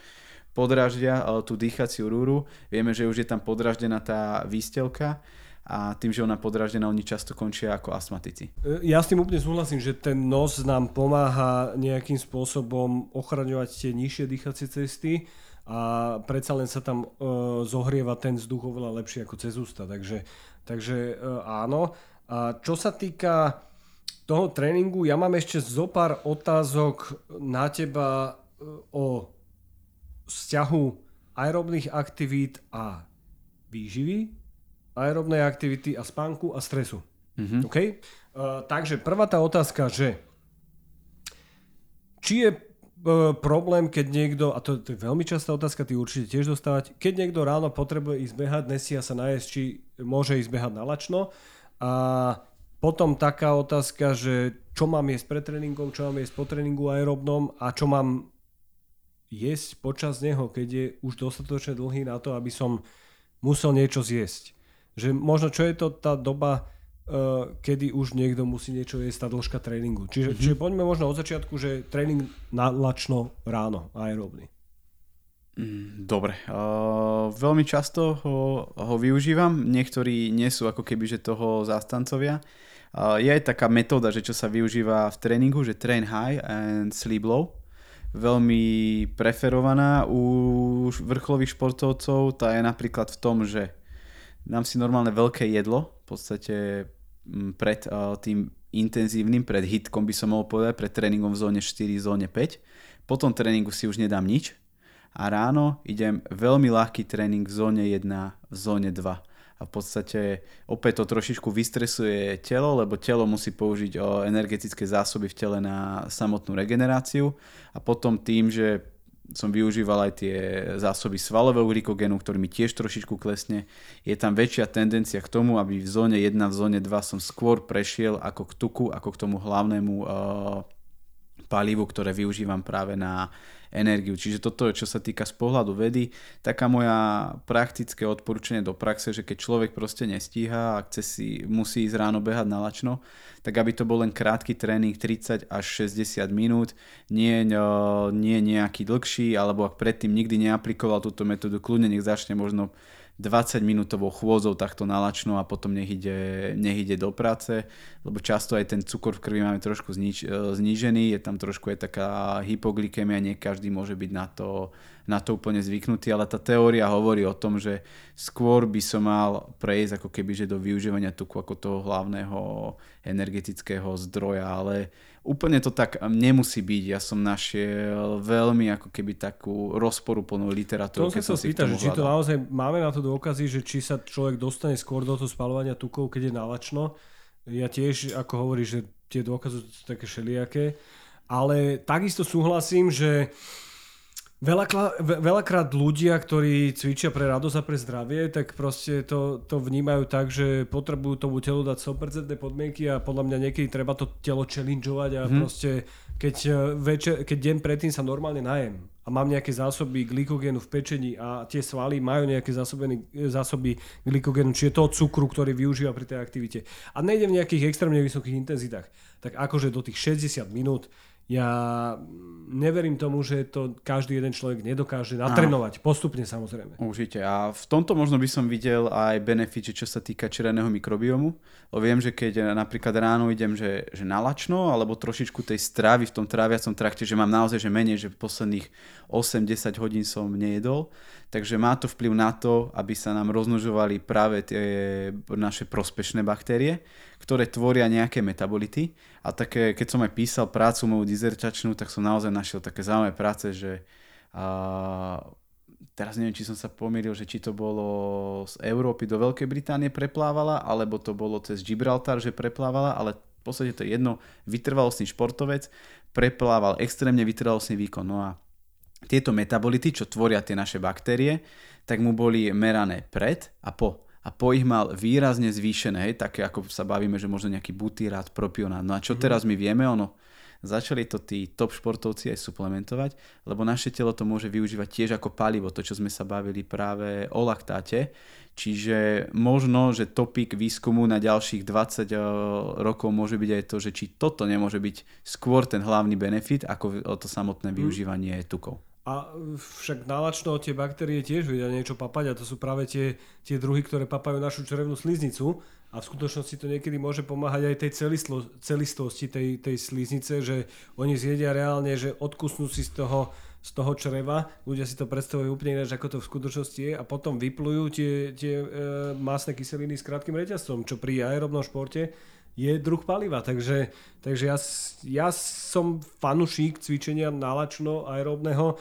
podraždia tú dýchaciu rúru. Vieme, že už je tam podraždená tá výstelka a tým, že ona podraždená, oni často končia ako astmatici. E, ja s tým úplne súhlasím, že ten nos nám pomáha nejakým spôsobom ochraňovať tie nižšie dýchacie cesty a predsa len sa tam e, zohrieva ten vzduch oveľa lepšie ako cez ústa. Takže, takže e, áno. A čo sa týka toho tréningu, ja mám ešte zo pár otázok na teba e, o vzťahu aerobných aktivít a výživy, aerobnej aktivity a spánku a stresu. Mm-hmm. Okay? Uh, takže prvá tá otázka, že či je uh, problém, keď niekto, a to, to je veľmi častá otázka, ty určite tiež dostávať, keď niekto ráno potrebuje ísť behať, nesia sa najesť, či môže ísť behať na lačno a potom taká otázka, že čo mám jesť pred tréningom, čo mám jesť po tréningu aerobnom a čo mám jesť počas neho, keď je už dostatočne dlhý na to, aby som musel niečo zjesť. Že možno čo je to tá doba, uh, kedy už niekto musí niečo jesť, tá dĺžka tréningu. Čiže, mm-hmm. čiže poďme možno od začiatku, že tréning na lačno ráno, aerobný. Mm, dobre, uh, veľmi často ho, ho využívam, niektorí nie sú ako keby že toho zástancovia. Uh, je aj taká metóda, že čo sa využíva v tréningu, že train high and sleep low. Veľmi preferovaná u vrcholových športovcov, tá je napríklad v tom, že dám si normálne veľké jedlo, v podstate mm, pred tým intenzívnym, pred hitkom by som mohol povedať, pred tréningom v zóne 4, zóne 5. Po tom tréningu si už nedám nič, a ráno idem veľmi ľahký tréning v zóne 1, v zóne 2 a v podstate opäť to trošičku vystresuje telo, lebo telo musí použiť o energetické zásoby v tele na samotnú regeneráciu a potom tým, že som využíval aj tie zásoby svalového glykogénu, ktorý mi tiež trošičku klesne. Je tam väčšia tendencia k tomu, aby v zóne 1, v zóne 2 som skôr prešiel ako k tuku, ako k tomu hlavnému uh, palivu, ktoré využívam práve na energiu. Čiže toto je, čo sa týka z pohľadu vedy, taká moja praktické odporúčanie do praxe, že keď človek proste nestíha a chce si, musí ísť ráno behať na lačno, tak aby to bol len krátky tréning 30 až 60 minút, nie, nie nejaký dlhší, alebo ak predtým nikdy neaplikoval túto metódu, kľudne nech začne možno 20 minútovou chôdzou takto nalačnú a potom nech ide, nech ide do práce, lebo často aj ten cukor v krvi máme trošku zniž, e, znížený, je tam trošku aj taká hypoglykemia, nie každý môže byť na to, na to úplne zvyknutý, ale tá teória hovorí o tom, že skôr by som mal prejsť ako keby že do využívania tuku ako toho hlavného energetického zdroja, ale Úplne to tak nemusí byť. Ja som našiel veľmi ako keby takú rozporuplnú literatúru. To som sa spýta, že či to naozaj máme na to dôkazy, že či sa človek dostane skôr do toho spalovania tukov, keď je nalačno. Ja tiež, ako hovoríš, že tie dôkazy sú také všelijaké. Ale takisto súhlasím, že Veľakrát, veľakrát ľudia, ktorí cvičia pre radosť a pre zdravie, tak proste to, to vnímajú tak, že potrebujú tomu telu dať 100% podmienky a podľa mňa niekedy treba to telo challengeovať a hmm. proste keď, e, večer, keď deň predtým sa normálne najem a mám nejaké zásoby glykogénu v pečení a tie svaly majú nejaké zásoby, zásoby glykogénu, čiže toho cukru, ktorý využíva pri tej aktivite a nejde v nejakých extrémne vysokých intenzitách, tak akože do tých 60 minút ja neverím tomu, že to každý jeden človek nedokáže natrenovať. Postupne samozrejme. Určite. A v tomto možno by som videl aj benefit, čo sa týka červeného mikrobiomu. Lebo viem, že keď napríklad ráno idem, že, že nalačno, alebo trošičku tej stravy v tom tráviacom trakte, že mám naozaj že menej, že posledných 8-10 hodín som nejedol, takže má to vplyv na to, aby sa nám rozmnožovali práve tie naše prospešné baktérie, ktoré tvoria nejaké metabolity. A také, keď som aj písal prácu moju dizertačnú, tak som naozaj našiel také zaujímavé práce, že a, teraz neviem, či som sa pomýlil, že či to bolo z Európy do Veľkej Británie preplávala, alebo to bolo cez Gibraltar, že preplávala, ale v podstate to je jedno, vytrvalostný športovec, preplával extrémne vytrvalostný výkon. No a tieto metabolity, čo tvoria tie naše baktérie, tak mu boli merané pred a po a po ich mal výrazne zvýšené, hej, také ako sa bavíme, že možno nejaký butyrát, propionát. No a čo mm-hmm. teraz my vieme, ono, začali to tí top športovci aj suplementovať, lebo naše telo to môže využívať tiež ako palivo, to čo sme sa bavili práve o laktáte, čiže možno, že topik výskumu na ďalších 20 eh, rokov môže byť aj to, že či toto nemôže byť skôr ten hlavný benefit, ako to samotné mhm. využívanie tukov. A však nálačno tie baktérie tiež vedia niečo papať a to sú práve tie, tie druhy, ktoré papajú našu črevnú sliznicu. A v skutočnosti to niekedy môže pomáhať aj tej celistlo, celistosti tej, tej sliznice, že oni zjedia reálne, že odkusnú si z toho, z toho čreva, ľudia si to predstavujú úplne ináč, ako to v skutočnosti je. A potom vyplujú tie, tie e, masné kyseliny s krátkým reťazcom, čo pri aerobnom športe je druh paliva. Takže, takže ja, ja som fanušík cvičenia nálačno aerobného.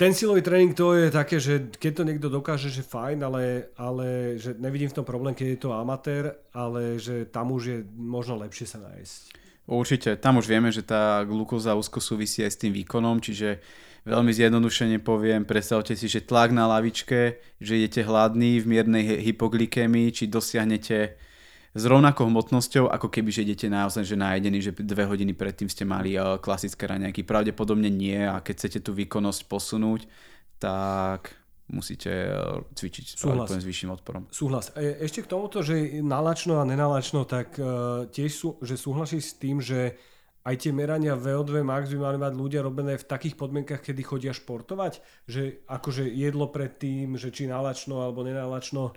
Ten silový tréning to je také, že keď to niekto dokáže, že fajn, ale, ale že nevidím v tom problém, keď je to amatér, ale že tam už je možno lepšie sa nájsť. Určite, tam už vieme, že tá glukóza úzko súvisí aj s tým výkonom, čiže veľmi zjednodušene poviem, predstavte si, že tlak na lavičke, že idete hladný v miernej hypoglykemii, či dosiahnete s rovnakou hmotnosťou, ako keby, že idete naozaj že najedení, že dve hodiny predtým ste mali uh, klasické raňajky. Pravdepodobne nie a keď chcete tú výkonnosť posunúť, tak musíte uh, cvičiť Súhlas. s vyšším odporom. Súhlas. E, ešte k tomuto, že nalačno a nenalačno, tak tiež sú, že súhlasíš s tým, že aj tie merania VO2 max by mali mať ľudia robené v takých podmienkach, kedy chodia športovať? Že akože jedlo predtým, že či nalačno alebo nenalačno?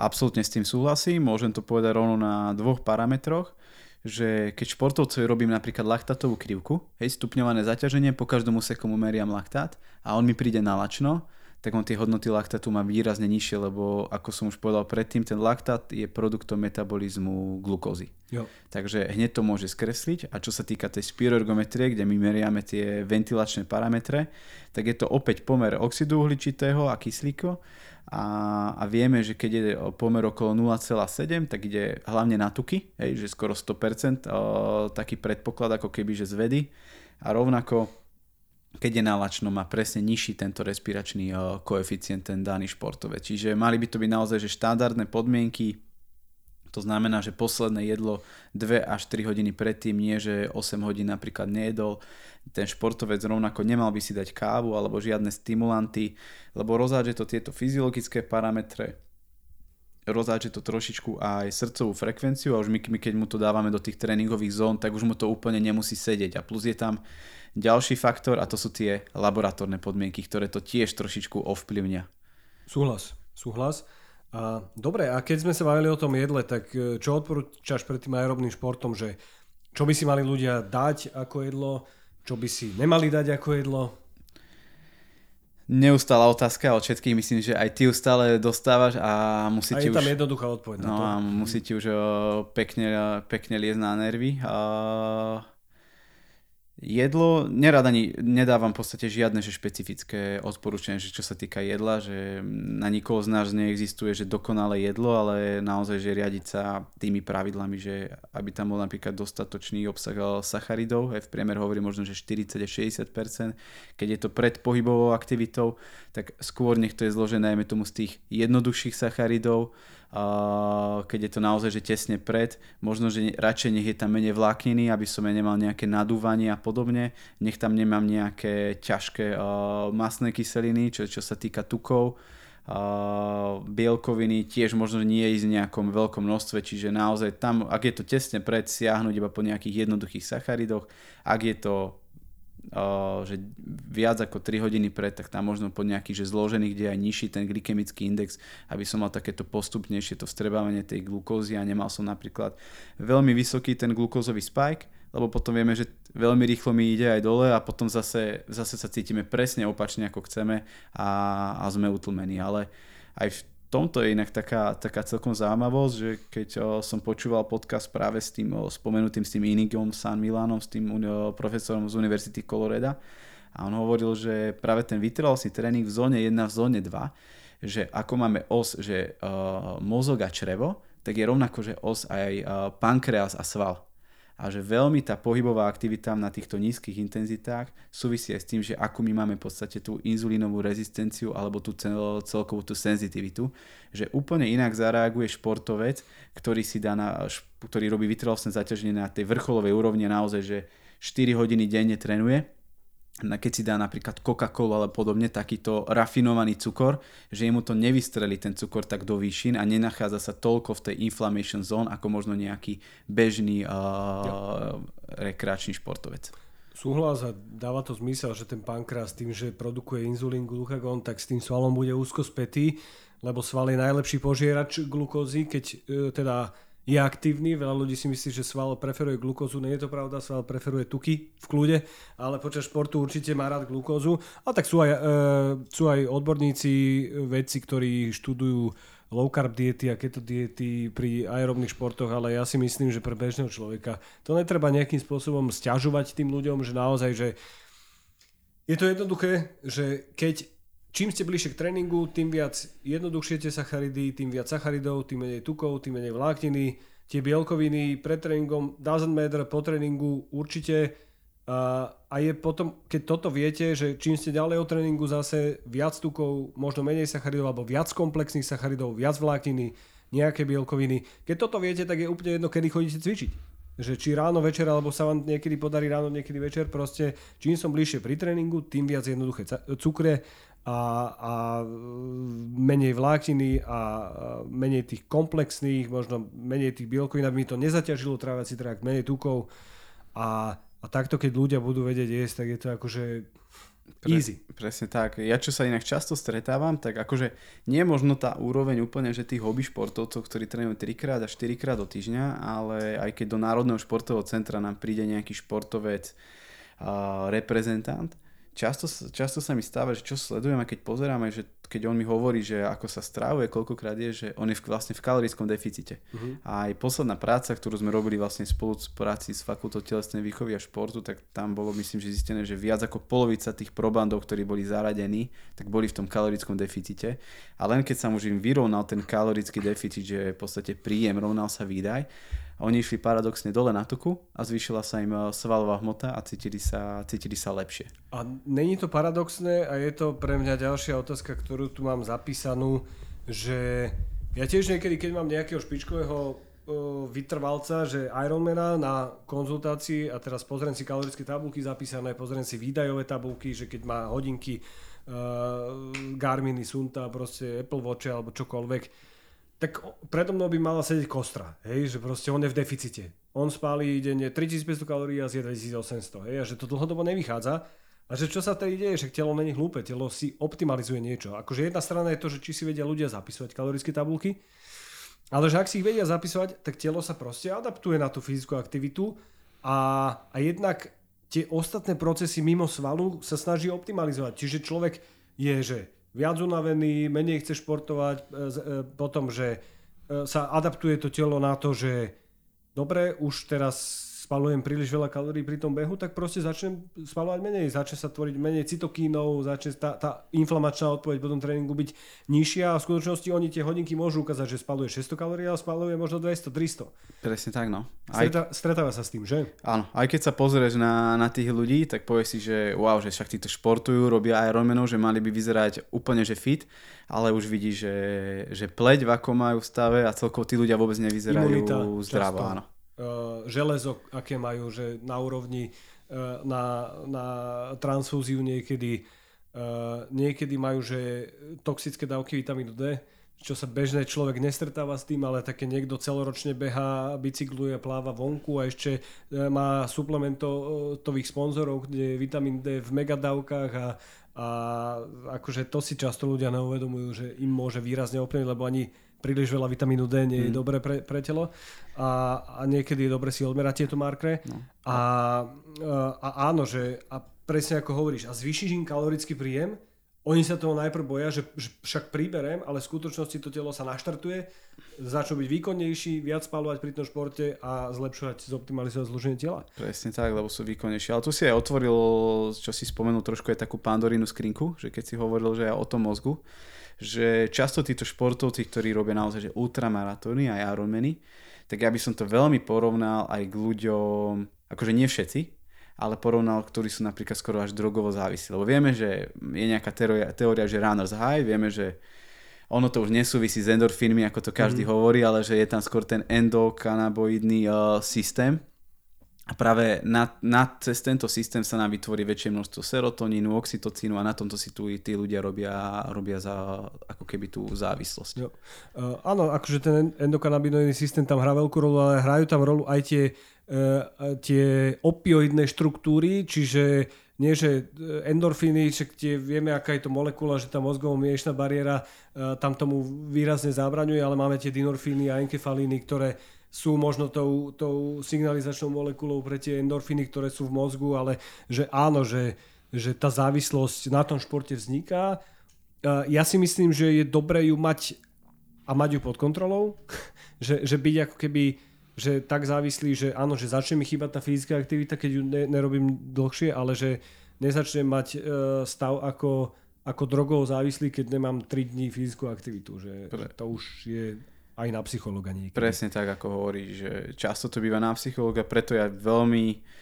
Absolútne s tým súhlasím, môžem to povedať rovno na dvoch parametroch že keď športovcovi robím napríklad laktátovú krivku, hej, stupňované zaťaženie, po každom úseku mu meriam laktát a on mi príde na lačno, tak on tie hodnoty laktátu má výrazne nižšie, lebo ako som už povedal predtým, ten laktát je produktom metabolizmu glukózy. Jo. Takže hneď to môže skresliť a čo sa týka tej spiroergometrie, kde my meriame tie ventilačné parametre, tak je to opäť pomer oxidu uhličitého a kyslíku a, a vieme, že keď je pomer okolo 0,7, tak ide hlavne na tuky, hej, že skoro 100%, o, taký predpoklad ako keby, že z vedy. A rovnako, keď je nalačno, má presne nižší tento respiračný koeficient ten daný športové. Čiže mali by to byť naozaj že štandardné podmienky, to znamená, že posledné jedlo 2 až 3 hodiny predtým, nie že 8 hodín napríklad nejedol. Ten športovec rovnako nemal by si dať kávu alebo žiadne stimulanty, lebo rozádže to tieto fyziologické parametre, rozádže to trošičku aj srdcovú frekvenciu a už my, my keď mu to dávame do tých tréningových zón, tak už mu to úplne nemusí sedieť. A plus je tam ďalší faktor a to sú tie laboratórne podmienky, ktoré to tiež trošičku ovplyvňa. Súhlas, súhlas. A, dobre, a keď sme sa bavili o tom jedle, tak e, čo odporúčaš pred tým aerobným športom, že čo by si mali ľudia dať ako jedlo, čo by si nemali dať ako jedlo? Neustála otázka od všetkých, myslím, že aj ty ju stále dostávaš a musí a ti je tam už... jednoduchá odpoveď no, na to. a musí ti už pekne, pekne liezť na nervy. A Jedlo, nerad ani nedávam v podstate žiadne že špecifické odporúčanie, že čo sa týka jedla, že na nikoho z nás neexistuje, že dokonalé jedlo, ale naozaj, že riadiť sa tými pravidlami, že aby tam bol napríklad dostatočný obsah sacharidov, aj v priemer hovorí možno, že 40 60%, keď je to pred pohybovou aktivitou, tak skôr nech to je zložené, najmä tomu z tých jednoduchších sacharidov, keď je to naozaj že tesne pred, možno, že radšej nech je tam menej vlákniny, aby som ja nemal nejaké nadúvanie a podobne, nech tam nemám nejaké ťažké masné kyseliny, čo, čo sa týka tukov, bielkoviny tiež možno nie ísť v nejakom veľkom množstve, čiže naozaj tam, ak je to tesne pred, siahnuť iba po nejakých jednoduchých sacharidoch, ak je to že viac ako 3 hodiny pred, tak tam možno po nejakých že zložených, kde je aj nižší ten glykemický index, aby som mal takéto postupnejšie to vstrebávanie tej glukózy a nemal som napríklad veľmi vysoký ten glukózový spike, lebo potom vieme, že veľmi rýchlo mi ide aj dole a potom zase, zase sa cítime presne opačne ako chceme a, a sme utlmení. Ale aj v tomto je inak taká, taká celkom zaujímavosť, že keď o, som počúval podcast práve s tým o, spomenutým s tým Inigom San Milanom, s tým o, profesorom z Univerzity Coloreda a on hovoril, že práve ten vytrvalostný tréning v zóne 1 v zóne 2, že ako máme os, že o, mozog a črevo, tak je rovnako, že os aj o, pankreas a sval a že veľmi tá pohybová aktivita na týchto nízkych intenzitách súvisí aj s tým, že ako my máme v podstate tú inzulínovú rezistenciu alebo tú cel, celkovú tú senzitivitu, že úplne inak zareaguje športovec, ktorý si dá na, ktorý robí vytrvalostné zaťaženie na tej vrcholovej úrovni naozaj, že 4 hodiny denne trénuje keď si dá napríklad Coca-Cola ale podobne, takýto rafinovaný cukor, že jemu to nevystrelí ten cukor tak do výšin a nenachádza sa toľko v tej inflammation zone ako možno nejaký bežný uh, rekreačný športovec. Súhlas a dáva to zmysel, že ten pankreas tým, že produkuje inzulín, glukagon, tak s tým svalom bude úzko spätý, lebo sval je najlepší požierač glukózy, keď e, teda je aktívny, veľa ľudí si myslí, že sval preferuje glukózu, nie je to pravda, sval preferuje tuky v kľude, ale počas športu určite má rád glukózu. A tak sú aj, e, sú aj odborníci, vedci, ktorí študujú low carb diety a keto diety pri aerobných športoch, ale ja si myslím, že pre bežného človeka to netreba nejakým spôsobom stiažovať tým ľuďom, že naozaj, že je to jednoduché, že keď čím ste bližšie k tréningu, tým viac jednoduchšie tie sacharidy, tým viac sacharidov, tým menej tukov, tým menej vlákniny, tie bielkoviny pred tréningom, doesn't matter, po tréningu určite. A, je potom, keď toto viete, že čím ste ďalej od tréningu zase viac tukov, možno menej sacharidov alebo viac komplexných sacharidov, viac vlákniny, nejaké bielkoviny. Keď toto viete, tak je úplne jedno, kedy chodíte cvičiť. Že či ráno, večer, alebo sa vám niekedy podarí ráno, niekedy večer, proste čím som bližšie pri tréningu, tým viac jednoduché cukre a, a menej vlákniny a menej tých komplexných, možno menej tých bielkovín, aby mi to nezaťažilo trávací trakt, menej tukov a, a takto, keď ľudia budú vedieť jesť, tak je to akože Pre, easy. Presne tak. Ja čo sa inak často stretávam, tak akože nie je možno tá úroveň úplne, že tých hobby športovcov, ktorí trénujú 3 krát a 4 krát do týždňa, ale aj keď do Národného športového centra nám príde nejaký športovec, uh, reprezentant, často, často sa mi stáva, že čo sledujem a keď pozeráme, že keď on mi hovorí, že ako sa strávuje, koľkokrát je, že on je v, vlastne v kalorickom deficite. Uh-huh. A aj posledná práca, ktorú sme robili vlastne spolu v práci s fakultou telesnej výchovy a športu, tak tam bolo myslím, že zistené, že viac ako polovica tých probandov, ktorí boli zaradení, tak boli v tom kalorickom deficite. A len keď sa už im vyrovnal ten kalorický deficit, že v podstate príjem rovnal sa výdaj, oni išli paradoxne dole na tuku a zvýšila sa im eh, svalová hmota a cítili sa, cítili sa lepšie. A není to paradoxné a je to pre mňa ďalšia otázka, ktorú tu mám zapísanú, že ja tiež niekedy, keď mám nejakého špičkového eh, vytrvalca, že Ironmana na konzultácii a teraz pozriem si kalorické tabulky zapísané, pozriem si výdajové tabulky, že keď má hodinky uh, Garminy, Sunta, proste Apple Watch alebo čokoľvek, tak predo mnou by mala sedieť kostra, hej, že proste on je v deficite. On spálí denne 3500 kalórií a zje 2800, hej, a že to dlhodobo nevychádza. A že čo sa tedy deje, že telo není hlúpe, telo si optimalizuje niečo. Akože jedna strana je to, že či si vedia ľudia zapisovať kalorické tabulky, ale že ak si ich vedia zapisovať, tak telo sa proste adaptuje na tú fyzickú aktivitu a, a jednak tie ostatné procesy mimo svalu sa snaží optimalizovať. Čiže človek je, že viac unavený, menej chce športovať, e, e, potom, že e, sa adaptuje to telo na to, že dobre, už teraz spalujem príliš veľa kalórií pri tom behu, tak proste začnem spalovať menej, začne sa tvoriť menej cytokínov, začne tá, tá inflamačná odpoveď po tom tréningu byť nižšia a v skutočnosti oni tie hodinky môžu ukázať, že spaluje 600 kalórií, ale spaluje možno 200, 300. Presne tak, no. Aj... Streta, stretáva sa s tým, že? Áno, aj keď sa pozrieš na, na tých ľudí, tak povieš si, že wow, že však títo športujú, robia Ironmanov, že mali by vyzerať úplne, že fit, ale už vidíš, že, že pleť v akom majú stave a celkovo tí ľudia vôbec nevyzerajú Imunita, zdravo, často. áno. Eh, železo, aké majú, že na úrovni eh, na, na transfúziu niekedy eh, niekedy majú, že toxické dávky vitamínu D, čo sa bežný človek nestretáva s tým, ale také niekto celoročne beha, bicykluje, pláva vonku a ešte má suplementových sponzorov, kde je vitamín D v megadávkach a, a akože to si často ľudia neuvedomujú, že im môže výrazne ovplyvniť, lebo ani príliš veľa vitamínu D nie je mm. dobré pre, pre telo a, a niekedy je dobre si odmerať tieto markre no. a, a áno, že a presne ako hovoríš, a zvýšiš im kalorický príjem, oni sa toho najprv boja, že, že však príberem, ale v skutočnosti to telo sa naštartuje, začnú byť výkonnejší, viac spalovať pri tom športe a zlepšovať, zoptimalizovať zloženie tela. Presne tak, lebo sú výkonnejší. Ale tu si aj otvoril, čo si spomenul trošku, je takú pandorínu skrinku, že keď si hovoril, že aj o tom mozgu, že často títo športovci, ktorí robia naozaj že ultramaratóny a Ironmany, tak ja by som to veľmi porovnal aj k ľuďom, akože nie všetci, ale porovnal, ktorí sú napríklad skoro až drogovo závislí. Lebo vieme, že je nejaká teória, teória že runner's high, vieme, že ono to už nesúvisí s endorfínmi, ako to každý mm. hovorí, ale že je tam skôr ten endokanaboidný uh, systém, a práve na, na, cez tento systém sa nám vytvorí väčšie množstvo serotonínu, oxytocínu a na tomto si tu tí ľudia robia, robia za ako keby tú závislosť. Jo. Uh, áno, akože ten endokanabinoidný systém tam hrá veľkú rolu, ale hrajú tam rolu aj tie, uh, tie opioidné štruktúry, čiže nie, že endorfíny, však tie vieme, aká je to molekula, že tá mozgovo miešná bariéra uh, tam tomu výrazne zabraňuje, ale máme tie dinorfíny a enkefalíny, ktoré sú možno tou, tou signalizačnou molekulou pre tie endorfiny, ktoré sú v mozgu, ale že áno, že, že tá závislosť na tom športe vzniká. Ja si myslím, že je dobré ju mať a mať ju pod kontrolou, [LAUGHS] že, že byť ako keby že tak závislý, že áno, že začne mi chýbať tá fyzická aktivita, keď ju ne, nerobím dlhšie, ale že nezačnem mať e, stav ako, ako drogov závislý, keď nemám 3 dní fyzickú aktivitu. Že, že to už je aj na psychologa niekedy. Presne tak, ako hovorí, že často to býva na psychologa, preto ja veľmi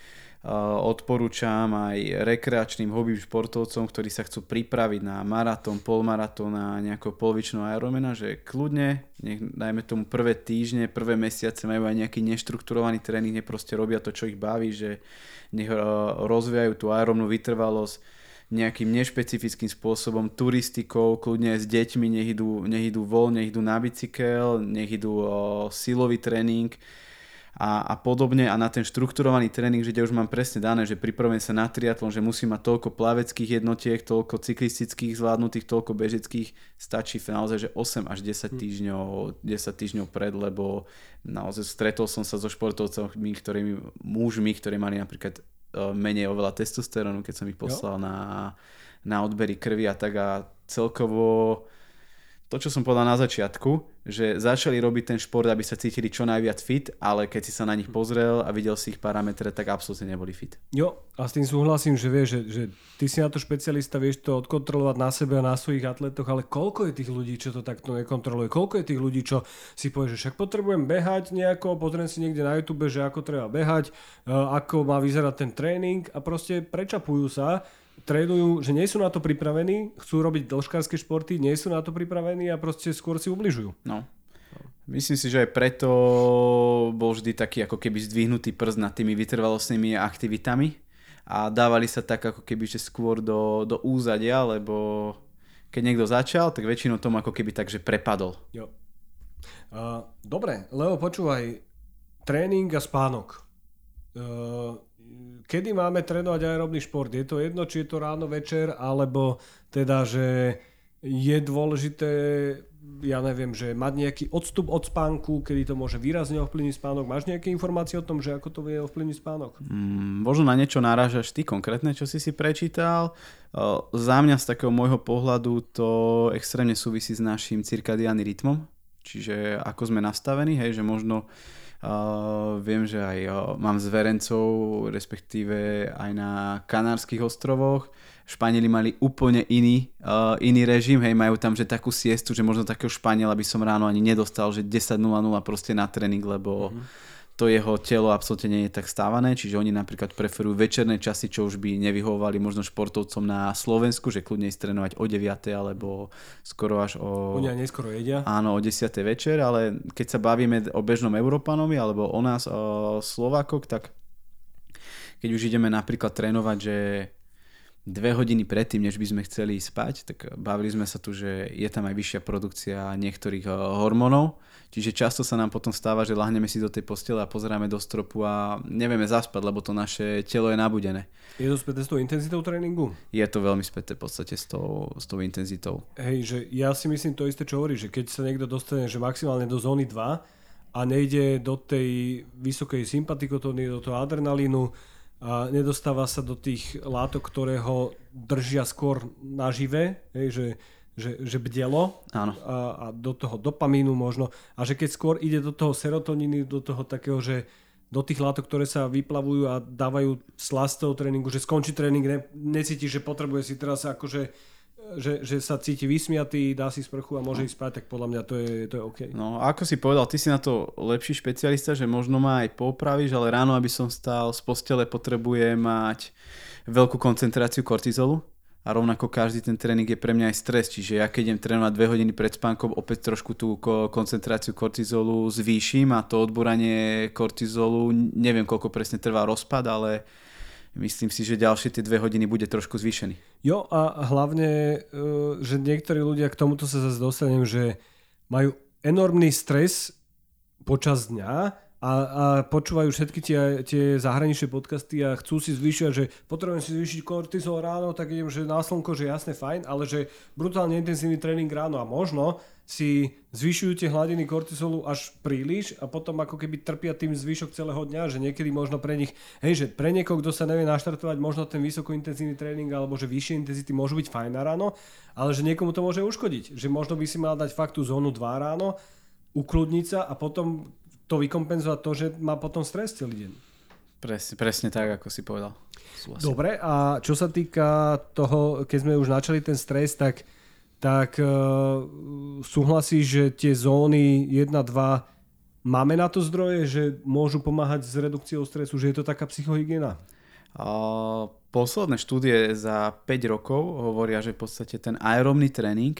odporúčam aj rekreačným hobby športovcom, ktorí sa chcú pripraviť na maratón, polmaratón a nejakého polovičného Ironmana, že kľudne, nech dajme tomu prvé týždne, prvé mesiace majú aj nejaký neštrukturovaný tréning, nech proste robia to, čo ich baví, že nech rozvíjajú tú aerobnú vytrvalosť nejakým nešpecifickým spôsobom, turistikou, kľudne s deťmi, nech idú, nech idú voľne, nech idú na bicykel, nech idú o, silový tréning, a, a podobne a na ten štrukturovaný tréning, že už mám presne dané, že pripravujem sa na triatlon, že musím mať toľko plaveckých jednotiek, toľko cyklistických zvládnutých, toľko bežeckých, stačí naozaj, že 8 až 10 hm. týždňov, 10 týždňov pred, lebo naozaj stretol som sa so športovcami, ktorými, mužmi, ktorí mali napríklad menej oveľa testosterónu, keď som ich poslal na, na odbery krvi a tak a celkovo to, čo som povedal na začiatku, že začali robiť ten šport, aby sa cítili čo najviac fit, ale keď si sa na nich pozrel a videl si ich parametre, tak absolútne neboli fit. Jo, a s tým súhlasím, že vieš, že, že ty si na to špecialista, vieš to odkontrolovať na sebe a na svojich atletoch, ale koľko je tých ľudí, čo to takto nekontroluje? Koľko je tých ľudí, čo si povie, že však potrebujem behať nejako, pozriem si niekde na YouTube, že ako treba behať, e, ako má vyzerať ten tréning a proste prečapujú sa trénujú, že nie sú na to pripravení, chcú robiť dĺžkárske športy, nie sú na to pripravení a proste skôr si ubližujú. No. Myslím si, že aj preto bol vždy taký ako keby zdvihnutý prst nad tými vytrvalostnými aktivitami a dávali sa tak ako keby že skôr do, do úzadia, lebo keď niekto začal, tak väčšinou tomu ako keby tak, že prepadol. Jo. Uh, dobre, Leo, počúvaj, tréning a spánok. Uh, kedy máme trénovať aerobný šport? Je to jedno, či je to ráno, večer, alebo teda, že je dôležité, ja neviem, že mať nejaký odstup od spánku, kedy to môže výrazne ovplyvniť spánok. Máš nejaké informácie o tom, že ako to vie ovplyvniť spánok? Mm, možno na niečo narážaš ty konkrétne, čo si si prečítal. Za mňa z takého môjho pohľadu to extrémne súvisí s našim cirkadiánnym rytmom. Čiže ako sme nastavení, hej, že možno Uh, viem, že aj mám zverencov, respektíve aj na Kanárskych ostrovoch. Španieli mali úplne iný, iný režim, hej, majú tam že takú siestu, že možno takého Španiela by som ráno ani nedostal, že 10.00 proste na tréning, lebo mm-hmm to jeho telo absolútne nie je tak stávané, čiže oni napríklad preferujú večerné časy, čo už by nevyhovovali možno športovcom na Slovensku, že kľudne ísť trénovať o 9. alebo skoro až o... Oni neskoro jedia. Áno, o 10. večer, ale keď sa bavíme o bežnom Európanovi alebo o nás, o Slovákoch, tak keď už ideme napríklad trénovať, že dve hodiny predtým, než by sme chceli spať, tak bavili sme sa tu, že je tam aj vyššia produkcia niektorých eh, hormónov, čiže často sa nám potom stáva, že lahneme si do tej postele a pozeráme do stropu a nevieme zaspať, lebo to naše telo je nabudené. Je to späté s tou intenzitou tréningu? Je to veľmi späté v podstate s tou, s tou intenzitou. Hej, že ja si myslím to isté, čo hovorí, že keď sa niekto dostane že maximálne do zóny 2 a nejde do tej vysokej sympatikotóny, do toho adrenalínu, a nedostáva sa do tých látok, ktoré ho držia skôr nažive, hej, že, že, že bdelo Áno. A, a do toho dopamínu možno a že keď skôr ide do toho serotoniny, do toho takého, že do tých látok, ktoré sa vyplavujú a dávajú slastého tréningu, že skončí tréning, ne, necíti, že potrebuje si teraz akože že, že sa cíti vysmiatý, dá si sprchu a môže no. ísť spať, tak podľa mňa to je, to je OK. No ako si povedal, ty si na to lepší špecialista, že možno ma aj popravíš, ale ráno, aby som stál z postele, potrebujem mať veľkú koncentráciu kortizolu a rovnako každý ten tréning je pre mňa aj stres, čiže ja keď idem trénovať 2 hodiny pred spánkom, opäť trošku tú koncentráciu kortizolu zvýšim a to odboranie kortizolu, neviem koľko presne trvá rozpad, ale myslím si, že ďalšie tie dve hodiny bude trošku zvýšený. Jo a hlavne, e, že niektorí ľudia, k tomuto sa zase dostanem, že majú enormný stres počas dňa a, a počúvajú všetky tie, tie zahraničné podcasty a chcú si zvyšovať, že potrebujem si zvýšiť kortizol ráno, tak idem, že na slnko, že jasne, fajn, ale že brutálne intenzívny tréning ráno a možno si zvyšujú tie hladiny kortizolu až príliš a potom ako keby trpia tým zvyšok celého dňa, že niekedy možno pre nich, hej, že pre niekoho, kto sa nevie naštartovať, možno ten vysoko intenzívny tréning alebo že vyššie intenzity môžu byť fajn na ráno, ale že niekomu to môže uškodiť, že možno by si mal dať fakt tú zónu 2 ráno, ukludniť sa a potom to vykompenzovať to, že má potom stres celý deň. Presne, presne tak, ako si povedal. Súhlasím. Dobre, a čo sa týka toho, keď sme už načali ten stres, tak, tak uh, súhlasíš, že tie zóny 1, 2 máme na to zdroje, že môžu pomáhať s redukciou stresu, že je to taká psychohygiena? Posledné štúdie za 5 rokov hovoria, že v podstate ten aerobný tréning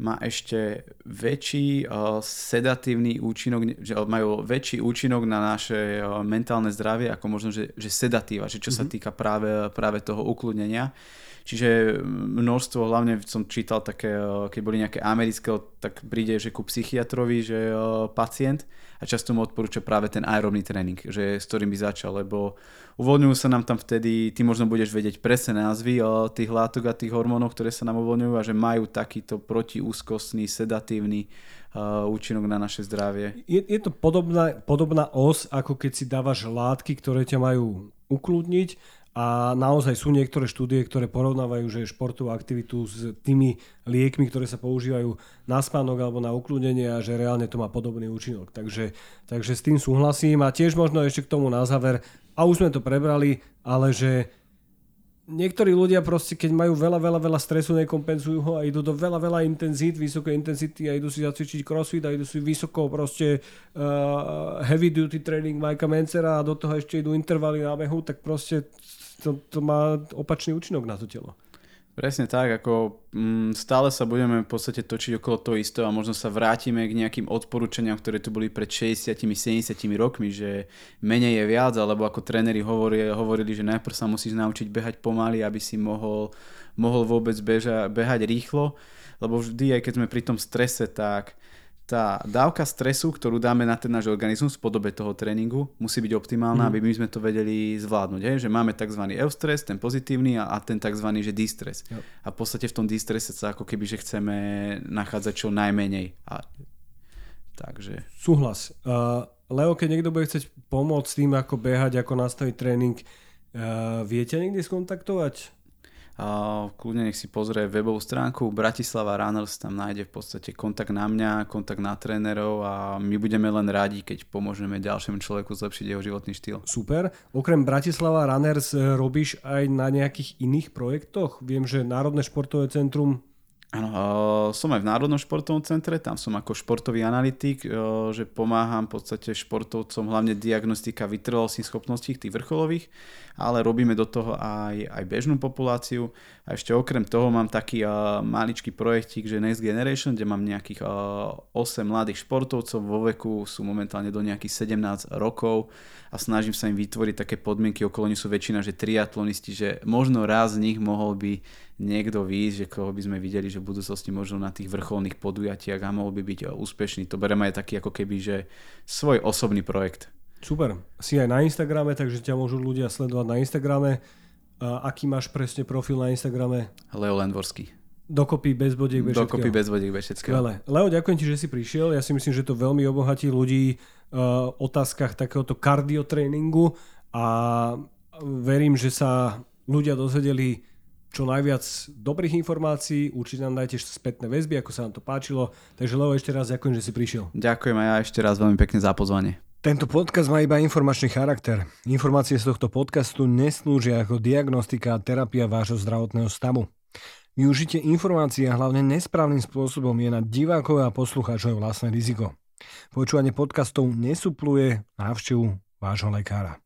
má ešte väčší uh, sedatívny účinok, že majú väčší účinok na naše uh, mentálne zdravie ako možno, že, že sedatíva, že čo mm-hmm. sa mhm. týka práve, práve toho ukludnenia. Čiže množstvo, hlavne som čítal také, keď boli nejaké americké, tak príde, že ku psychiatrovi, že pacient a často mu odporúča práve ten aerobný tréning, že s ktorým by začal, lebo uvoľňujú sa nám tam vtedy, ty možno budeš vedieť presné názvy tých látok a tých hormónov, ktoré sa nám uvoľňujú a že majú takýto protiúzkostný, sedatívny účinok na naše zdravie. Je, je to podobná, podobná os, ako keď si dávaš látky, ktoré ťa majú ukludniť a naozaj sú niektoré štúdie, ktoré porovnávajú, že športovú aktivitu s tými liekmi, ktoré sa používajú na spánok alebo na ukludnenie a že reálne to má podobný účinok. Takže, takže s tým súhlasím a tiež možno ešte k tomu na záver, a už sme to prebrali, ale že niektorí ľudia proste, keď majú veľa, veľa, veľa stresu, nekompenzujú ho a idú do veľa, veľa intenzít, vysoké intenzity a idú si zacvičiť crossfit a idú si vysoko proste uh, heavy duty training Majka Mencera a do toho ešte idú intervaly na behu, tak proste to, to má opačný účinok na to telo. Presne tak, ako mm, stále sa budeme v podstate točiť okolo toho istého a možno sa vrátime k nejakým odporúčaniam, ktoré tu boli pred 60-70 rokmi, že menej je viac, alebo ako tréneri hovorili, že najprv sa musíš naučiť behať pomaly, aby si mohol, mohol vôbec beža, behať rýchlo, lebo vždy, aj keď sme pri tom strese, tak tá dávka stresu, ktorú dáme na ten náš organizmus v podobe toho tréningu, musí byť optimálna, mm. aby my sme to vedeli zvládnuť. Hej? Že máme tzv. eustres, ten pozitívny a, a ten tzv. že distres. Yep. A v podstate v tom distrese sa ako keby, že chceme nachádzať čo najmenej. A, takže... Súhlas. Uh, Leo, keď niekto bude chcieť pomôcť tým, ako behať, ako nastaviť tréning, uh, viete niekde skontaktovať? Kľudne nech si pozrie webovú stránku Bratislava Runners, tam nájde v podstate kontakt na mňa, kontakt na trénerov a my budeme len radi, keď pomôžeme ďalšiemu človeku zlepšiť jeho životný štýl. Super. Okrem Bratislava Runners e, robíš aj na nejakých iných projektoch? Viem, že Národné športové centrum Áno, som aj v Národnom športovom centre, tam som ako športový analytik, že pomáham v podstate športovcom, hlavne diagnostika vytrvalostných schopností tých vrcholových, ale robíme do toho aj, aj bežnú populáciu. A ešte okrem toho mám taký maličký projektík, že Next Generation, kde mám nejakých 8 mladých športovcov vo veku, sú momentálne do nejakých 17 rokov a snažím sa im vytvoriť také podmienky, okolo nich sú väčšina, že triatlonisti, že možno raz z nich mohol by niekto výjsť, že koho by sme videli, že v budúcnosti možno na tých vrcholných podujatiach a mohol by byť úspešný. To bereme aj taký ako keby, že svoj osobný projekt. Super. Si aj na Instagrame, takže ťa môžu ľudia sledovať na Instagrame. A aký máš presne profil na Instagrame? Leo Landvorský. Dokopy bez bodiek bez Dokopy bez bodiek bez všetkého. Leo, ďakujem ti, že si prišiel. Ja si myslím, že to veľmi obohatí ľudí uh, otázkach takéhoto kardiotréningu a verím, že sa ľudia dozvedeli čo najviac dobrých informácií, určite nám dajte spätné väzby, ako sa nám to páčilo. Takže Leo, ešte raz ďakujem, že si prišiel. Ďakujem a ja ešte raz veľmi pekne za pozvanie. Tento podcast má iba informačný charakter. Informácie z tohto podcastu neslúžia ako diagnostika a terapia vášho zdravotného stavu. Využitie informácií a hlavne nesprávnym spôsobom je na divákov a poslucháčov vlastné riziko. Počúvanie podcastov nesupluje návštevu vášho lekára.